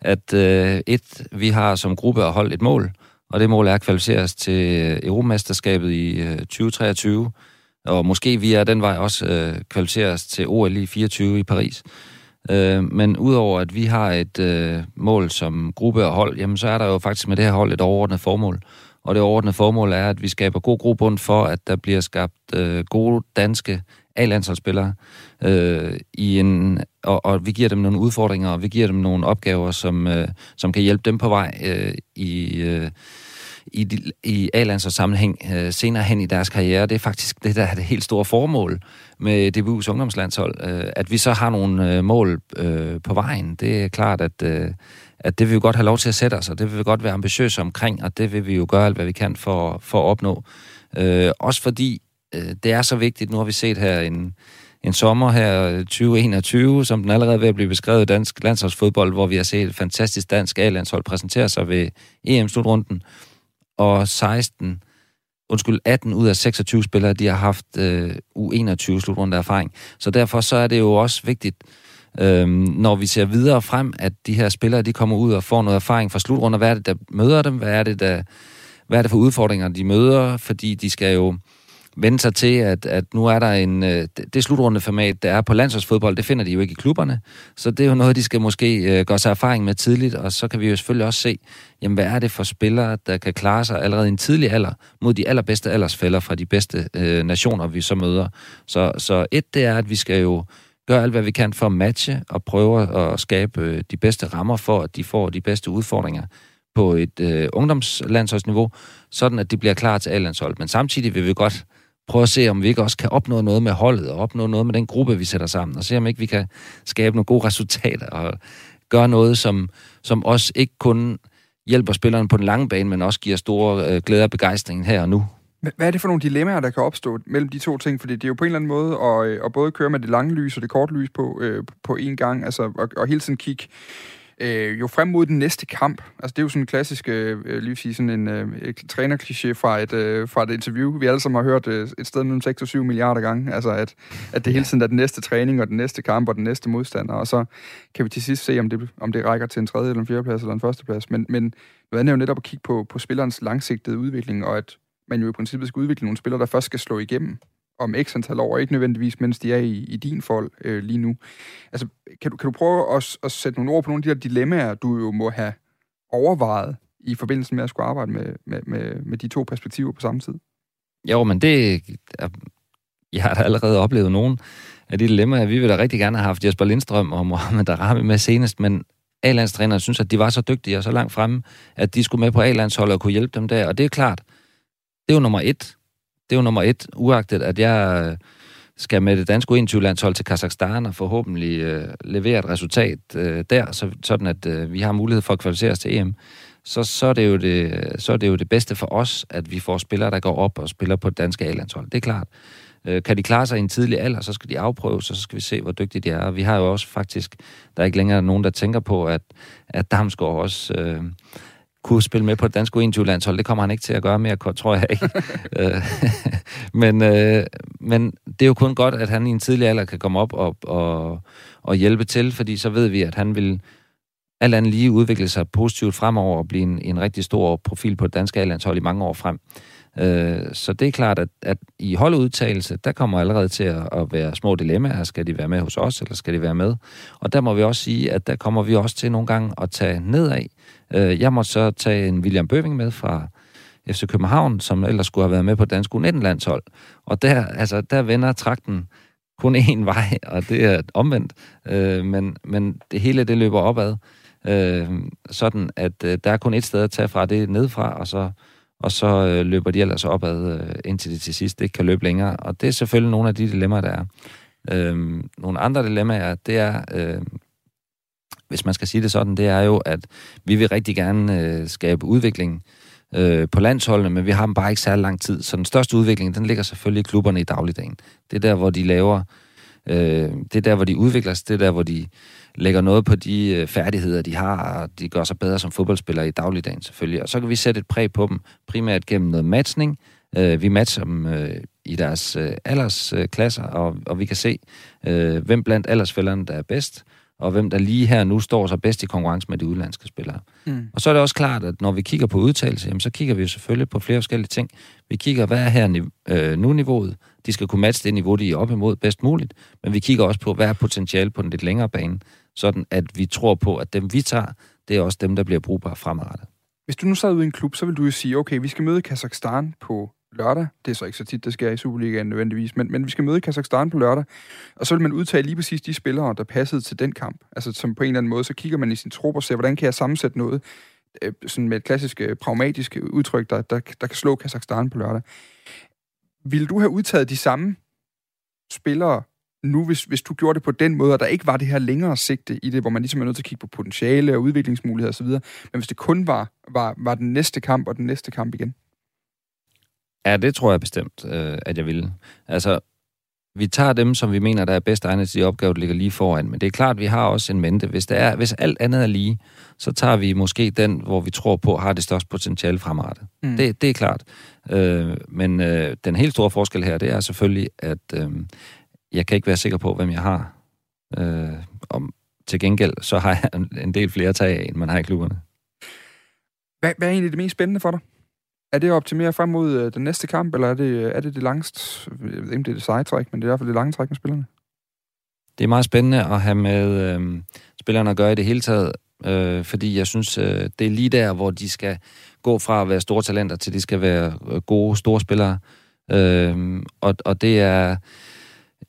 [SPEAKER 6] At øh, et, vi har som gruppe at holde et mål, og det mål er at kvalificere os til øh, Europamesterskabet i øh, 2023, og måske via den vej også øh, kvalificere os til OL i 24 i Paris. Øh, men udover at vi har et øh, mål som gruppe og hold, jamen så er der jo faktisk med det her hold et overordnet formål. Og det overordnede formål er, at vi skaber god grobund for, at der bliver skabt øh, gode danske A-landsholdsspillere, øh, i en, og, og vi giver dem nogle udfordringer, og vi giver dem nogle opgaver, som, øh, som kan hjælpe dem på vej øh, i, øh, i, de, i A-landsholdssammenhæng øh, senere hen i deres karriere. Det er faktisk det, der er det helt store formål med DBU's ungdomslandshold. Øh, at vi så har nogle øh, mål øh, på vejen, det er klart, at... Øh, at det vil vi godt have lov til at sætte os, og det vil vi godt være ambitiøse omkring, og det vil vi jo gøre alt, hvad vi kan for, for at opnå. Øh, også fordi øh, det er så vigtigt. Nu har vi set her en, en sommer her 2021, som den allerede er ved at blive beskrevet i dansk landsholdsfodbold, hvor vi har set et fantastisk dansk A-landshold præsentere sig ved EM-slutrunden, og 16, undskyld, 18 ud af 26 spillere, de har haft øh, U21-slutrunde erfaring. Så derfor så er det jo også vigtigt, øh, når vi ser videre frem, at de her spillere, de kommer ud og får noget erfaring fra slutrunder. Hvad er det, der møder dem? Hvad er det, der, hvad er det for udfordringer, de møder? Fordi de skal jo vende sig til, at, at nu er der en... Øh, det slutrundeformat, der er på landsholdsfodbold, det finder de jo ikke i klubberne. Så det er jo noget, de skal måske øh, gøre sig erfaring med tidligt, og så kan vi jo selvfølgelig også se, jamen hvad er det for spillere, der kan klare sig allerede i en tidlig alder mod de allerbedste aldersfælder fra de bedste øh, nationer, vi så møder. Så, så et, det er, at vi skal jo gøre alt, hvad vi kan for at matche og prøve at skabe øh, de bedste rammer for, at de får de bedste udfordringer på et øh, ungdomslandsholdsniveau, sådan at de bliver klar til A-landshold. Men samtidig vil vi godt prøve at se, om vi ikke også kan opnå noget med holdet, og opnå noget med den gruppe, vi sætter sammen, og se, om ikke vi kan skabe nogle gode resultater, og gøre noget, som, som også ikke kun hjælper spillerne på den lange bane, men også giver store øh, glæder og begejstring her og nu.
[SPEAKER 1] Hvad er det for nogle dilemmaer, der kan opstå mellem de to ting? Fordi det er jo på en eller anden måde at, øh, at både køre med det lange lys og det korte lys på, øh, på én gang, altså og, og hele tiden kigge øh, jo frem mod den næste kamp. Altså det er jo sådan en klassisk, øh, lige sige sådan en øh, trænerkliché fra et, øh, fra et interview, vi alle sammen har hørt øh, et sted mellem 6 og 7 milliarder gange. Altså at, at det hele tiden er den næste træning og den næste kamp og den næste modstander, og så kan vi til sidst se, om det, om det rækker til en tredje eller en fjerde plads eller en første plads. Men, men noget andet er jo netop at kigge på, på spillerens langsigtede udvikling, og at man jo i princippet skal udvikle nogle spillere, der først skal slå igennem om x antal år, ikke nødvendigvis, mens de er i, i din fold øh, lige nu. Altså, kan du, kan du prøve at, at sætte nogle ord på nogle af de her dilemmaer, du jo må have overvejet i forbindelse med at skulle arbejde med, med, med, med de to perspektiver på samme tid?
[SPEAKER 6] Jo, men det... Jeg har da allerede oplevet nogen af de dilemmaer. Vi ville da rigtig gerne have haft Jesper Lindstrøm og Mohamed Darami med senest, men A-landstrænerne synes, at de var så dygtige og så langt fremme, at de skulle med på A-landsholdet og kunne hjælpe dem der. Og det er klart, det er jo nummer et det er jo nummer et, uagtet at jeg øh, skal med det danske 21 landshold til Kazakhstan og forhåbentlig øh, levere et resultat øh, der, så, sådan at øh, vi har mulighed for at kvalificere os til EM, så, så, er det jo det, så er det jo det bedste for os, at vi får spillere, der går op og spiller på det danske A-landshold. Det er klart. Øh, kan de klare sig i en tidlig alder, så skal de afprøve, så skal vi se, hvor dygtige de er. Vi har jo også faktisk, der er ikke længere nogen, der tænker på, at, at Damsgaard også... Øh, kunne spille med på det danske U21-landshold. Det kommer han ikke til at gøre mere, tror jeg ikke. Øh, men, øh, men det er jo kun godt, at han i en tidlig alder kan komme op og, og, og hjælpe til, fordi så ved vi, at han vil alt andet lige udvikle sig positivt fremover og blive en, en rigtig stor profil på det danske A-landshold i mange år frem. Øh, så det er klart, at, at i holdudtagelse, der kommer allerede til at, at være små dilemmaer. Skal de være med hos os, eller skal de være med? Og der må vi også sige, at der kommer vi også til nogle gange at tage nedad. Øh, jeg måtte så tage en William Bøving med fra FC København, som ellers skulle have været med på dansk U19-landshold. Og der, altså, der vender trakten kun én vej, og det er omvendt. Øh, men, men det hele det løber opad. Øh, sådan at øh, der er kun et sted at tage fra, det er nedfra, og så og så øh, løber de ellers opad, øh, indtil de til sidst ikke kan løbe længere. Og det er selvfølgelig nogle af de dilemmaer, der er. Øh, nogle andre dilemmaer, det er, øh, hvis man skal sige det sådan, det er jo, at vi vil rigtig gerne øh, skabe udvikling øh, på landsholdene, men vi har dem bare ikke særlig lang tid. Så den største udvikling, den ligger selvfølgelig i klubberne i dagligdagen. Det er der, hvor de laver, øh, det er der, hvor de udvikler sig, det er der, hvor de lægger noget på de øh, færdigheder, de har, og de gør sig bedre som fodboldspillere i dagligdagen selvfølgelig. Og så kan vi sætte et præg på dem, primært gennem noget matchning. Øh, vi matcher dem øh, i deres øh, aldersklasser, og, og vi kan se, øh, hvem blandt aldersfælderne, der er bedst, og hvem der lige her nu står sig bedst i konkurrence med de udlandske spillere. Mm. Og så er det også klart, at når vi kigger på udtalelse, jamen, så kigger vi jo selvfølgelig på flere forskellige ting. Vi kigger, hvad er her øh, nu niveauet? De skal kunne matche det niveau, de er op imod bedst muligt. Men vi kigger også på, hvad er potentiale på den lidt længere bane, sådan at vi tror på, at dem vi tager, det er også dem, der bliver brugbare fremadrettet.
[SPEAKER 1] Hvis du nu sad ude i en klub, så vil du jo sige, okay, vi skal møde Kazakhstan på lørdag. Det er så ikke så tit, det sker i Superligaen nødvendigvis, men, men vi skal møde Kazakhstan på lørdag, og så vil man udtage lige præcis de spillere, der passede til den kamp. Altså som på en eller anden måde, så kigger man i sin trup og ser, hvordan kan jeg sammensætte noget, øh, sådan med et klassisk øh, pragmatisk udtryk, der, der, der kan slå Kazakhstan på lørdag. Vil du have udtaget de samme spillere nu, hvis, hvis du gjorde det på den måde, og der ikke var det her længere sigte i det, hvor man ligesom er nødt til at kigge på potentiale og udviklingsmuligheder osv., men hvis det kun var, var, var den næste kamp og den næste kamp igen?
[SPEAKER 6] Ja, det tror jeg bestemt, øh, at jeg vil. Altså, vi tager dem, som vi mener, der er bedst egnet til de opgaver, der ligger lige foran. Men det er klart, at vi har også en mente. Hvis, det er, hvis alt andet er lige, så tager vi måske den, hvor vi tror på, har det største potentiale fremadrettet. Mm. Det, det er klart. Øh, men øh, den helt store forskel her, det er selvfølgelig, at øh, jeg kan ikke være sikker på, hvem jeg har. Øh, om, til gengæld, så har jeg en del flere tag end man har i klubberne.
[SPEAKER 1] Hvad, hvad er egentlig det mest spændende for dig? Er det at optimere frem mod øh, den næste kamp, eller er det øh, er det, det langst, jeg ved ikke, det er det seje træk, men det er i hvert fald det lange træk med spillerne?
[SPEAKER 6] Det er meget spændende at have med øh, spillerne at gøre i det hele taget, øh, fordi jeg synes, øh, det er lige der, hvor de skal gå fra at være store talenter til de skal være øh, gode, store spillere. Øh, og, og det er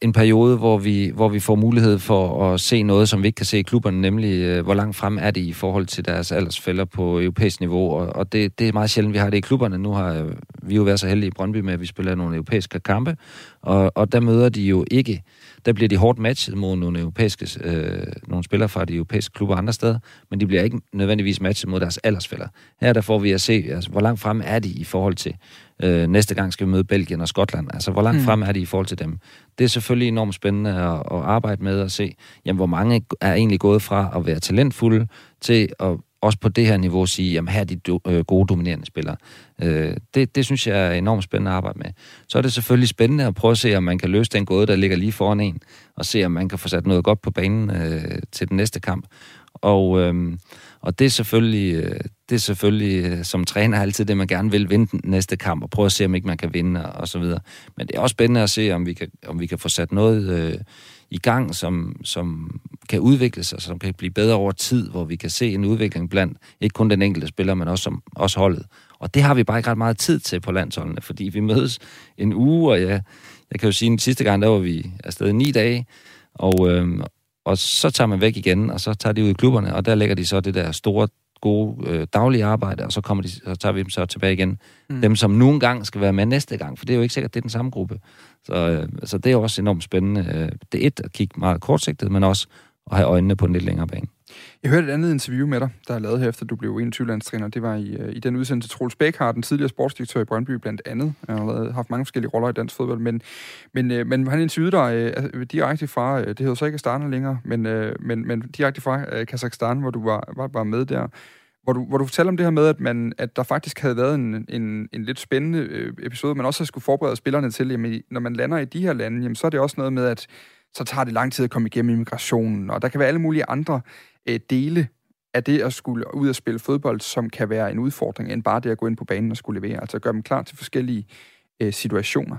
[SPEAKER 6] en periode, hvor vi, hvor vi får mulighed for at se noget, som vi ikke kan se i klubberne, nemlig øh, hvor langt frem er det i forhold til deres aldersfælder på europæisk niveau, og, og det, det er meget sjældent, vi har det i klubberne. Nu har øh, vi jo været så heldige i Brøndby med, at vi spiller nogle europæiske kampe, og, og der møder de jo ikke der bliver de hårdt matchet mod nogle europæiske, øh, nogle spillere fra de europæiske klubber andre steder, men de bliver ikke nødvendigvis matchet mod deres aldersfælder. Her der får vi at se, altså, hvor langt frem er de i forhold til øh, næste gang skal vi møde Belgien og Skotland. Altså, hvor langt mm. frem er de i forhold til dem? Det er selvfølgelig enormt spændende at, at arbejde med og se, jamen, hvor mange er egentlig gået fra at være talentfulde til at også på det her niveau sige, jamen her er de do, øh, gode dominerende spillere. Øh, det, det synes jeg er enormt spændende at arbejde med. Så er det selvfølgelig spændende at prøve at se, om man kan løse den gåde, der ligger lige foran en, og se, om man kan få sat noget godt på banen øh, til den næste kamp. Og, øh, og det er selvfølgelig, øh, det er selvfølgelig øh, som træner altid det, man gerne vil vinde den næste kamp, og prøve at se, om ikke man kan vinde, og så videre. Men det er også spændende at se, om vi kan, om vi kan få sat noget øh, i gang, som, som kan udvikle sig, som kan blive bedre over tid, hvor vi kan se en udvikling blandt ikke kun den enkelte spiller, men også, som, også holdet. Og det har vi bare ikke ret meget tid til på landsholdene, fordi vi mødes en uge, og jeg, jeg kan jo sige, at sidste gang, der var vi afsted ni dage, og, øh, og så tager man væk igen, og så tager de ud i klubberne, og der lægger de så det der store, gode øh, daglige arbejde, og så, kommer de, så tager vi dem så tilbage igen. Mm. Dem, som nu engang skal være med næste gang, for det er jo ikke sikkert, at det er den samme gruppe. Så, øh, så det er også enormt spændende. Øh, det er et, at kigge meget kortsigtet, men også at have øjnene på en lidt længere bane.
[SPEAKER 1] Jeg hørte et andet interview med dig, der er lavet her efter, du blev 21-landstræner. Det var i, øh, i den udsendelse, Troels har den tidligere sportsdirektør i Brøndby blandt andet. Han har haft mange forskellige roller i dansk fodbold, men, men, øh, men han interviewede dig øh, altså, direkte fra, det hedder så ikke Astana længere, men, men, men direkte fra Kazakhstan, hvor du var, var, var med der. Hvor du, hvor du fortæller om det her med, at, man, at der faktisk havde været en, en, en lidt spændende episode, man også skulle forberede spillerne til. Jamen, når man lander i de her lande, jamen, så er det også noget med, at så tager det lang tid at komme igennem immigrationen, og der kan være alle mulige andre øh, dele af det at skulle ud og spille fodbold, som kan være en udfordring, end bare det at gå ind på banen og skulle levere, altså gøre dem klar til forskellige øh, situationer.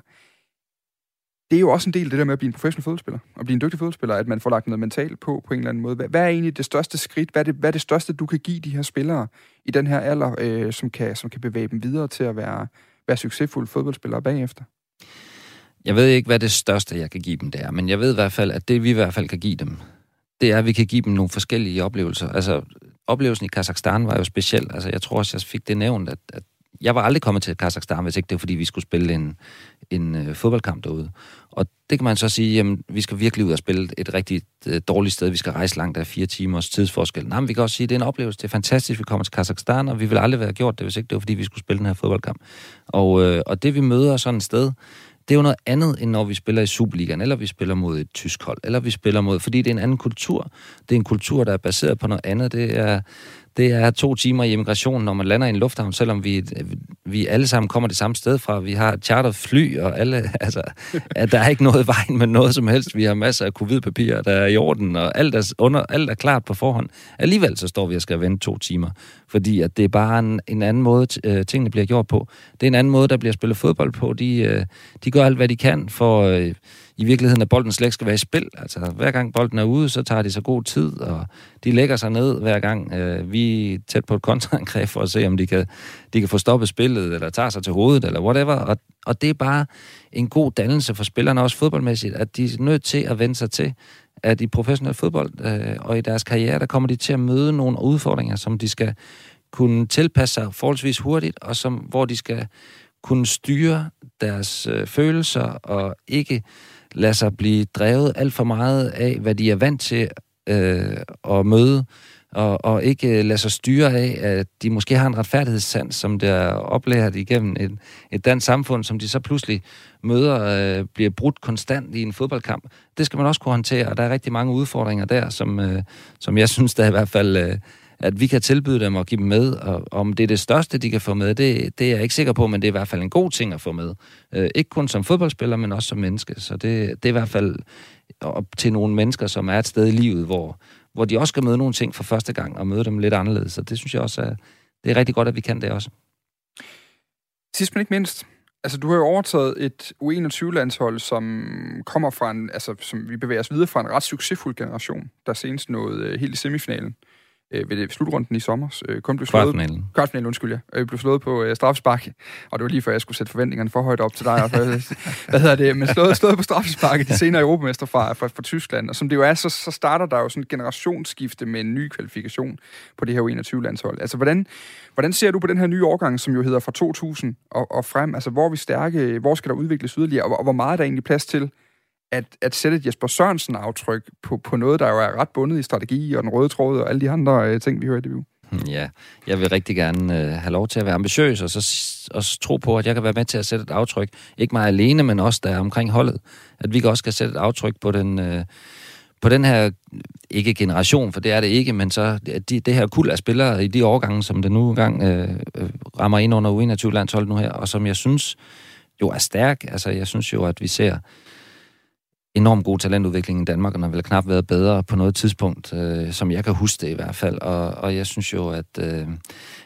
[SPEAKER 1] Det er jo også en del af det der med at blive en professionel fodboldspiller, og blive en dygtig fodboldspiller, at man får lagt noget mentalt på, på en eller anden måde. Hvad, hvad er egentlig det største skridt? Hvad er det, hvad er det største, du kan give de her spillere i den her alder, øh, som, kan, som kan bevæge dem videre til at være, være succesfulde fodboldspillere bagefter?
[SPEAKER 6] Jeg ved ikke, hvad det største, jeg kan give dem, det er, men jeg ved i hvert fald, at det vi i hvert fald kan give dem, det er, at vi kan give dem nogle forskellige oplevelser. Altså, oplevelsen i Kazakhstan var jo speciel. Altså, jeg tror også, jeg fik det nævnt, at, at jeg var aldrig kommet til Kazakhstan, hvis ikke det var, fordi vi skulle spille en, en øh, fodboldkamp derude. Og det kan man så sige, jamen, vi skal virkelig ud og spille et rigtig øh, dårligt sted. Vi skal rejse langt af fire timers tidsforskel. Nej, men vi kan også sige, at det er en oplevelse. Det er fantastisk, vi kommer til Kazakhstan, og vi vil aldrig være gjort det, hvis ikke det var, fordi vi skulle spille den her fodboldkamp. Og, øh, og det, vi møder sådan et sted, det er jo noget andet, end når vi spiller i Superligaen, eller vi spiller mod et tysk hold, eller vi spiller mod, fordi det er en anden kultur. Det er en kultur, der er baseret på noget andet. Det er, det er to timer i immigration, når man lander i en lufthavn, selvom vi, vi alle sammen kommer det samme sted fra. Vi har charteret fly, og alle, altså, at der er ikke noget vejen med noget som helst. Vi har masser af covid-papirer, der er i orden, og alt er, under, alt er klart på forhånd. Alligevel så står vi og skal vente to timer, fordi at det er bare en, en anden måde, øh, tingene bliver gjort på. Det er en anden måde, der bliver spillet fodbold på. De, øh, de gør alt, hvad de kan for... Øh, i virkeligheden, at bolden slet ikke skal være i spil. Altså, hver gang bolden er ude, så tager de så god tid, og de lægger sig ned hver gang. Øh, vi er tæt på et kontraangreb for at se, om de kan, de kan få stoppet spillet, eller tager sig til hovedet, eller whatever. Og, og det er bare en god dannelse for spillerne, også fodboldmæssigt, at de er nødt til at vende sig til, at i professionel fodbold øh, og i deres karriere, der kommer de til at møde nogle udfordringer, som de skal kunne tilpasse sig forholdsvis hurtigt, og som, hvor de skal kunne styre deres øh, følelser og ikke lader sig blive drevet alt for meget af, hvad de er vant til øh, at møde, og, og ikke øh, lade sig styre af, at de måske har en retfærdighedssand, som der er oplært igennem et, et dansk samfund, som de så pludselig møder, øh, bliver brudt konstant i en fodboldkamp. Det skal man også kunne håndtere, og der er rigtig mange udfordringer der, som, øh, som jeg synes, der i hvert fald... Øh, at vi kan tilbyde dem og give dem med, og om det er det største, de kan få med, det, det er jeg ikke sikker på, men det er i hvert fald en god ting at få med. Øh, ikke kun som fodboldspiller, men også som menneske. Så det, det er i hvert fald op til nogle mennesker, som er et sted i livet, hvor, hvor de også skal møde nogle ting for første gang, og møde dem lidt anderledes. Så det synes jeg også er, det er rigtig godt, at vi kan det også.
[SPEAKER 1] Sidst men ikke mindst, altså du har jo overtaget et U21-landshold, som kommer fra en, altså som vi bevæger os videre fra en ret succesfuld generation, der senest nåede øh, helt i semifinalen øh, ved slutrunden i sommer. Øh, kun blev slået...
[SPEAKER 6] Kvartfinalen.
[SPEAKER 1] Kvartfinalen, undskyld, ja. Øh, blev slået på øh, straffespark, og det var lige før, jeg skulle sætte forventningerne for højt op til dig. For, hvad hedder det? Men slået, slået på straffespark de senere europamester fra, fra, fra, Tyskland. Og som det jo er, så, så starter der jo sådan et generationsskifte med en ny kvalifikation på det her U21-landshold. Altså, hvordan, hvordan ser du på den her nye årgang, som jo hedder fra 2000 og, og frem? Altså, hvor er vi stærke? Hvor skal der udvikles yderligere? Og, og hvor meget er der egentlig plads til at, at sætte et Jesper Sørensen-aftryk på, på noget, der jo er ret bundet i strategi og den røde tråd og alle de andre øh, ting, vi hører i det hmm,
[SPEAKER 6] Ja, jeg vil rigtig gerne øh, have lov til at være ambitiøs, og så og tro på, at jeg kan være med til at sætte et aftryk. Ikke mig alene, men også der omkring holdet. At vi også kan sætte et aftryk på den, øh, på den her, ikke generation, for det er det ikke, men så de, det her kul af spillere i de årgange, som det nu engang øh, øh rammer ind under U21-landsholdet nu her, og som jeg synes jo er stærk. Altså, jeg synes jo, at vi ser enormt god talentudvikling i Danmark, og den har vel knap været bedre på noget tidspunkt, øh, som jeg kan huske det i hvert fald. Og, og jeg synes jo, at, øh,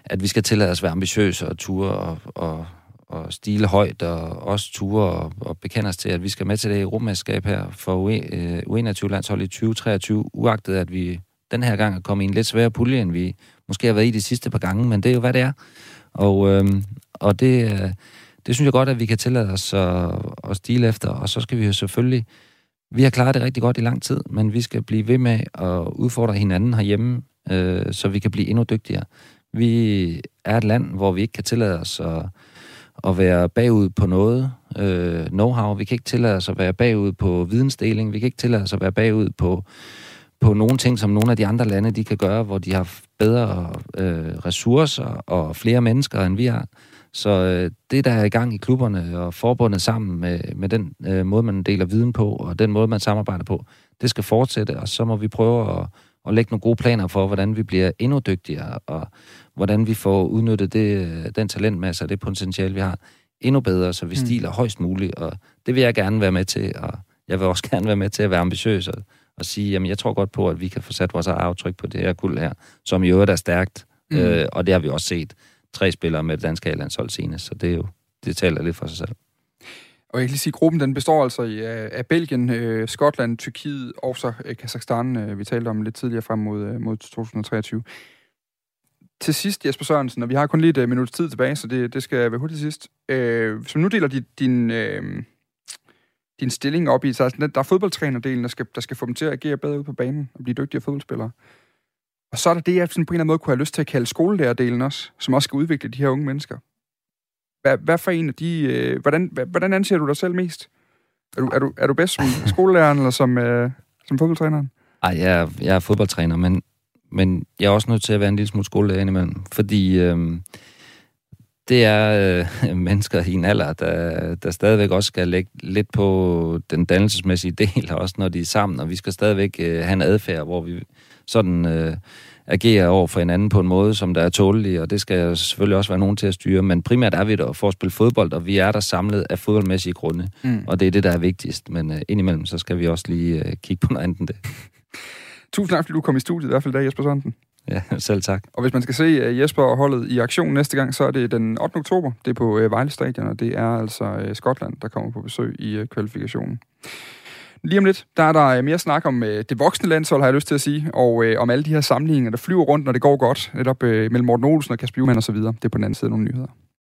[SPEAKER 6] at vi skal tillade os at være ambitiøse og ture og, og, og stile højt, og også ture og, og bekende os til, at vi skal med til det europamæsterskab her for U21-landshold øh, i 2023, uagtet at vi den her gang er kommet i en lidt sværere pulje, end vi måske har været i de sidste par gange, men det er jo, hvad det er. Og, øh, og det, øh, det synes jeg godt, at vi kan tillade os at, at stile efter, og så skal vi jo selvfølgelig vi har klaret det rigtig godt i lang tid, men vi skal blive ved med at udfordre hinanden herhjemme, øh, så vi kan blive endnu dygtigere. Vi er et land, hvor vi ikke kan tillade os at, at være bagud på noget øh, know-how. Vi kan ikke tillade os at være bagud på vidensdeling. Vi kan ikke tillade os at være bagud på, på nogle ting, som nogle af de andre lande de kan gøre, hvor de har bedre øh, ressourcer og flere mennesker, end vi har. Så øh, det, der er i gang i klubberne og forbundet sammen med, med den øh, måde, man deler viden på, og den måde, man samarbejder på, det skal fortsætte, og så må vi prøve at, at lægge nogle gode planer for, hvordan vi bliver endnu dygtigere, og hvordan vi får udnyttet det, den talentmasse og det potentiale, vi har, endnu bedre, så vi mm. stiler højst muligt, og det vil jeg gerne være med til, og jeg vil også gerne være med til at være ambitiøs og, og sige, jamen jeg tror godt på, at vi kan få sat vores aftryk på det her guld her, som i øvrigt er stærkt, mm. øh, og det har vi også set tre spillere med det danske landshold senest, så det er jo, det taler lidt for sig selv.
[SPEAKER 1] Og jeg kan lige sige, at gruppen den består altså af, øh, af Belgien, øh, Skotland, Tyrkiet og så øh, Kazakhstan, øh, vi talte om lidt tidligere frem mod, øh, mod 2023. Til sidst, Jesper Sørensen, og vi har kun lige et øh, minut tid tilbage, så det, det skal være hurtigt sidst. Øh, så nu deler din, din, øh, din stilling op i, så altså, der er fodboldtrænerdelen, der skal, der skal få dem til at agere bedre ud på banen og blive dygtigere fodboldspillere. Og så er der det, jeg sådan på en eller anden måde kunne have lyst til at kalde skolelærerdelen også, som også skal udvikle de her unge mennesker. Hvad, hvad for en af de... Øh, hvordan, hvordan anser du dig selv mest? Er du, er du, er du bedst som skolelæreren eller som, øh, som fodboldtræneren?
[SPEAKER 6] Ej, jeg er, jeg er fodboldtræner, men, men jeg er også nødt til at være en lille smule skolelærer indimellem, fordi øh, det er øh, mennesker i en alder, der, der stadigvæk også skal lægge lidt på den dannelsesmæssige del, også når de er sammen, og vi skal stadigvæk øh, have en adfærd, hvor vi sådan øh, agerer over for hinanden på en måde, som der er tålelig, og det skal selvfølgelig også være nogen til at styre, men primært er vi der for at spille fodbold, og vi er der samlet af fodboldmæssige grunde, mm. og det er det, der er vigtigst, men øh, indimellem, så skal vi også lige øh, kigge på noget andet end det.
[SPEAKER 1] Tusind tak, fordi du kom i studiet i hvert fald dag, Jesper Sørensen.
[SPEAKER 6] Ja, selv tak.
[SPEAKER 1] Og hvis man skal se uh, Jesper og holdet i aktion næste gang, så er det den 8. oktober. Det er på uh, Vejle Stadion, og det er altså uh, Skotland, der kommer på besøg i kvalifikationen. Lige om lidt, der er der øh, mere snak om øh, det voksne landshold, har jeg lyst til at sige, og øh, om alle de her sammenligninger, der flyver rundt, når det går godt, netop øh, mellem Morten Olsen og Kasper Juhmann og så videre. Det er på den anden side nogle nyheder.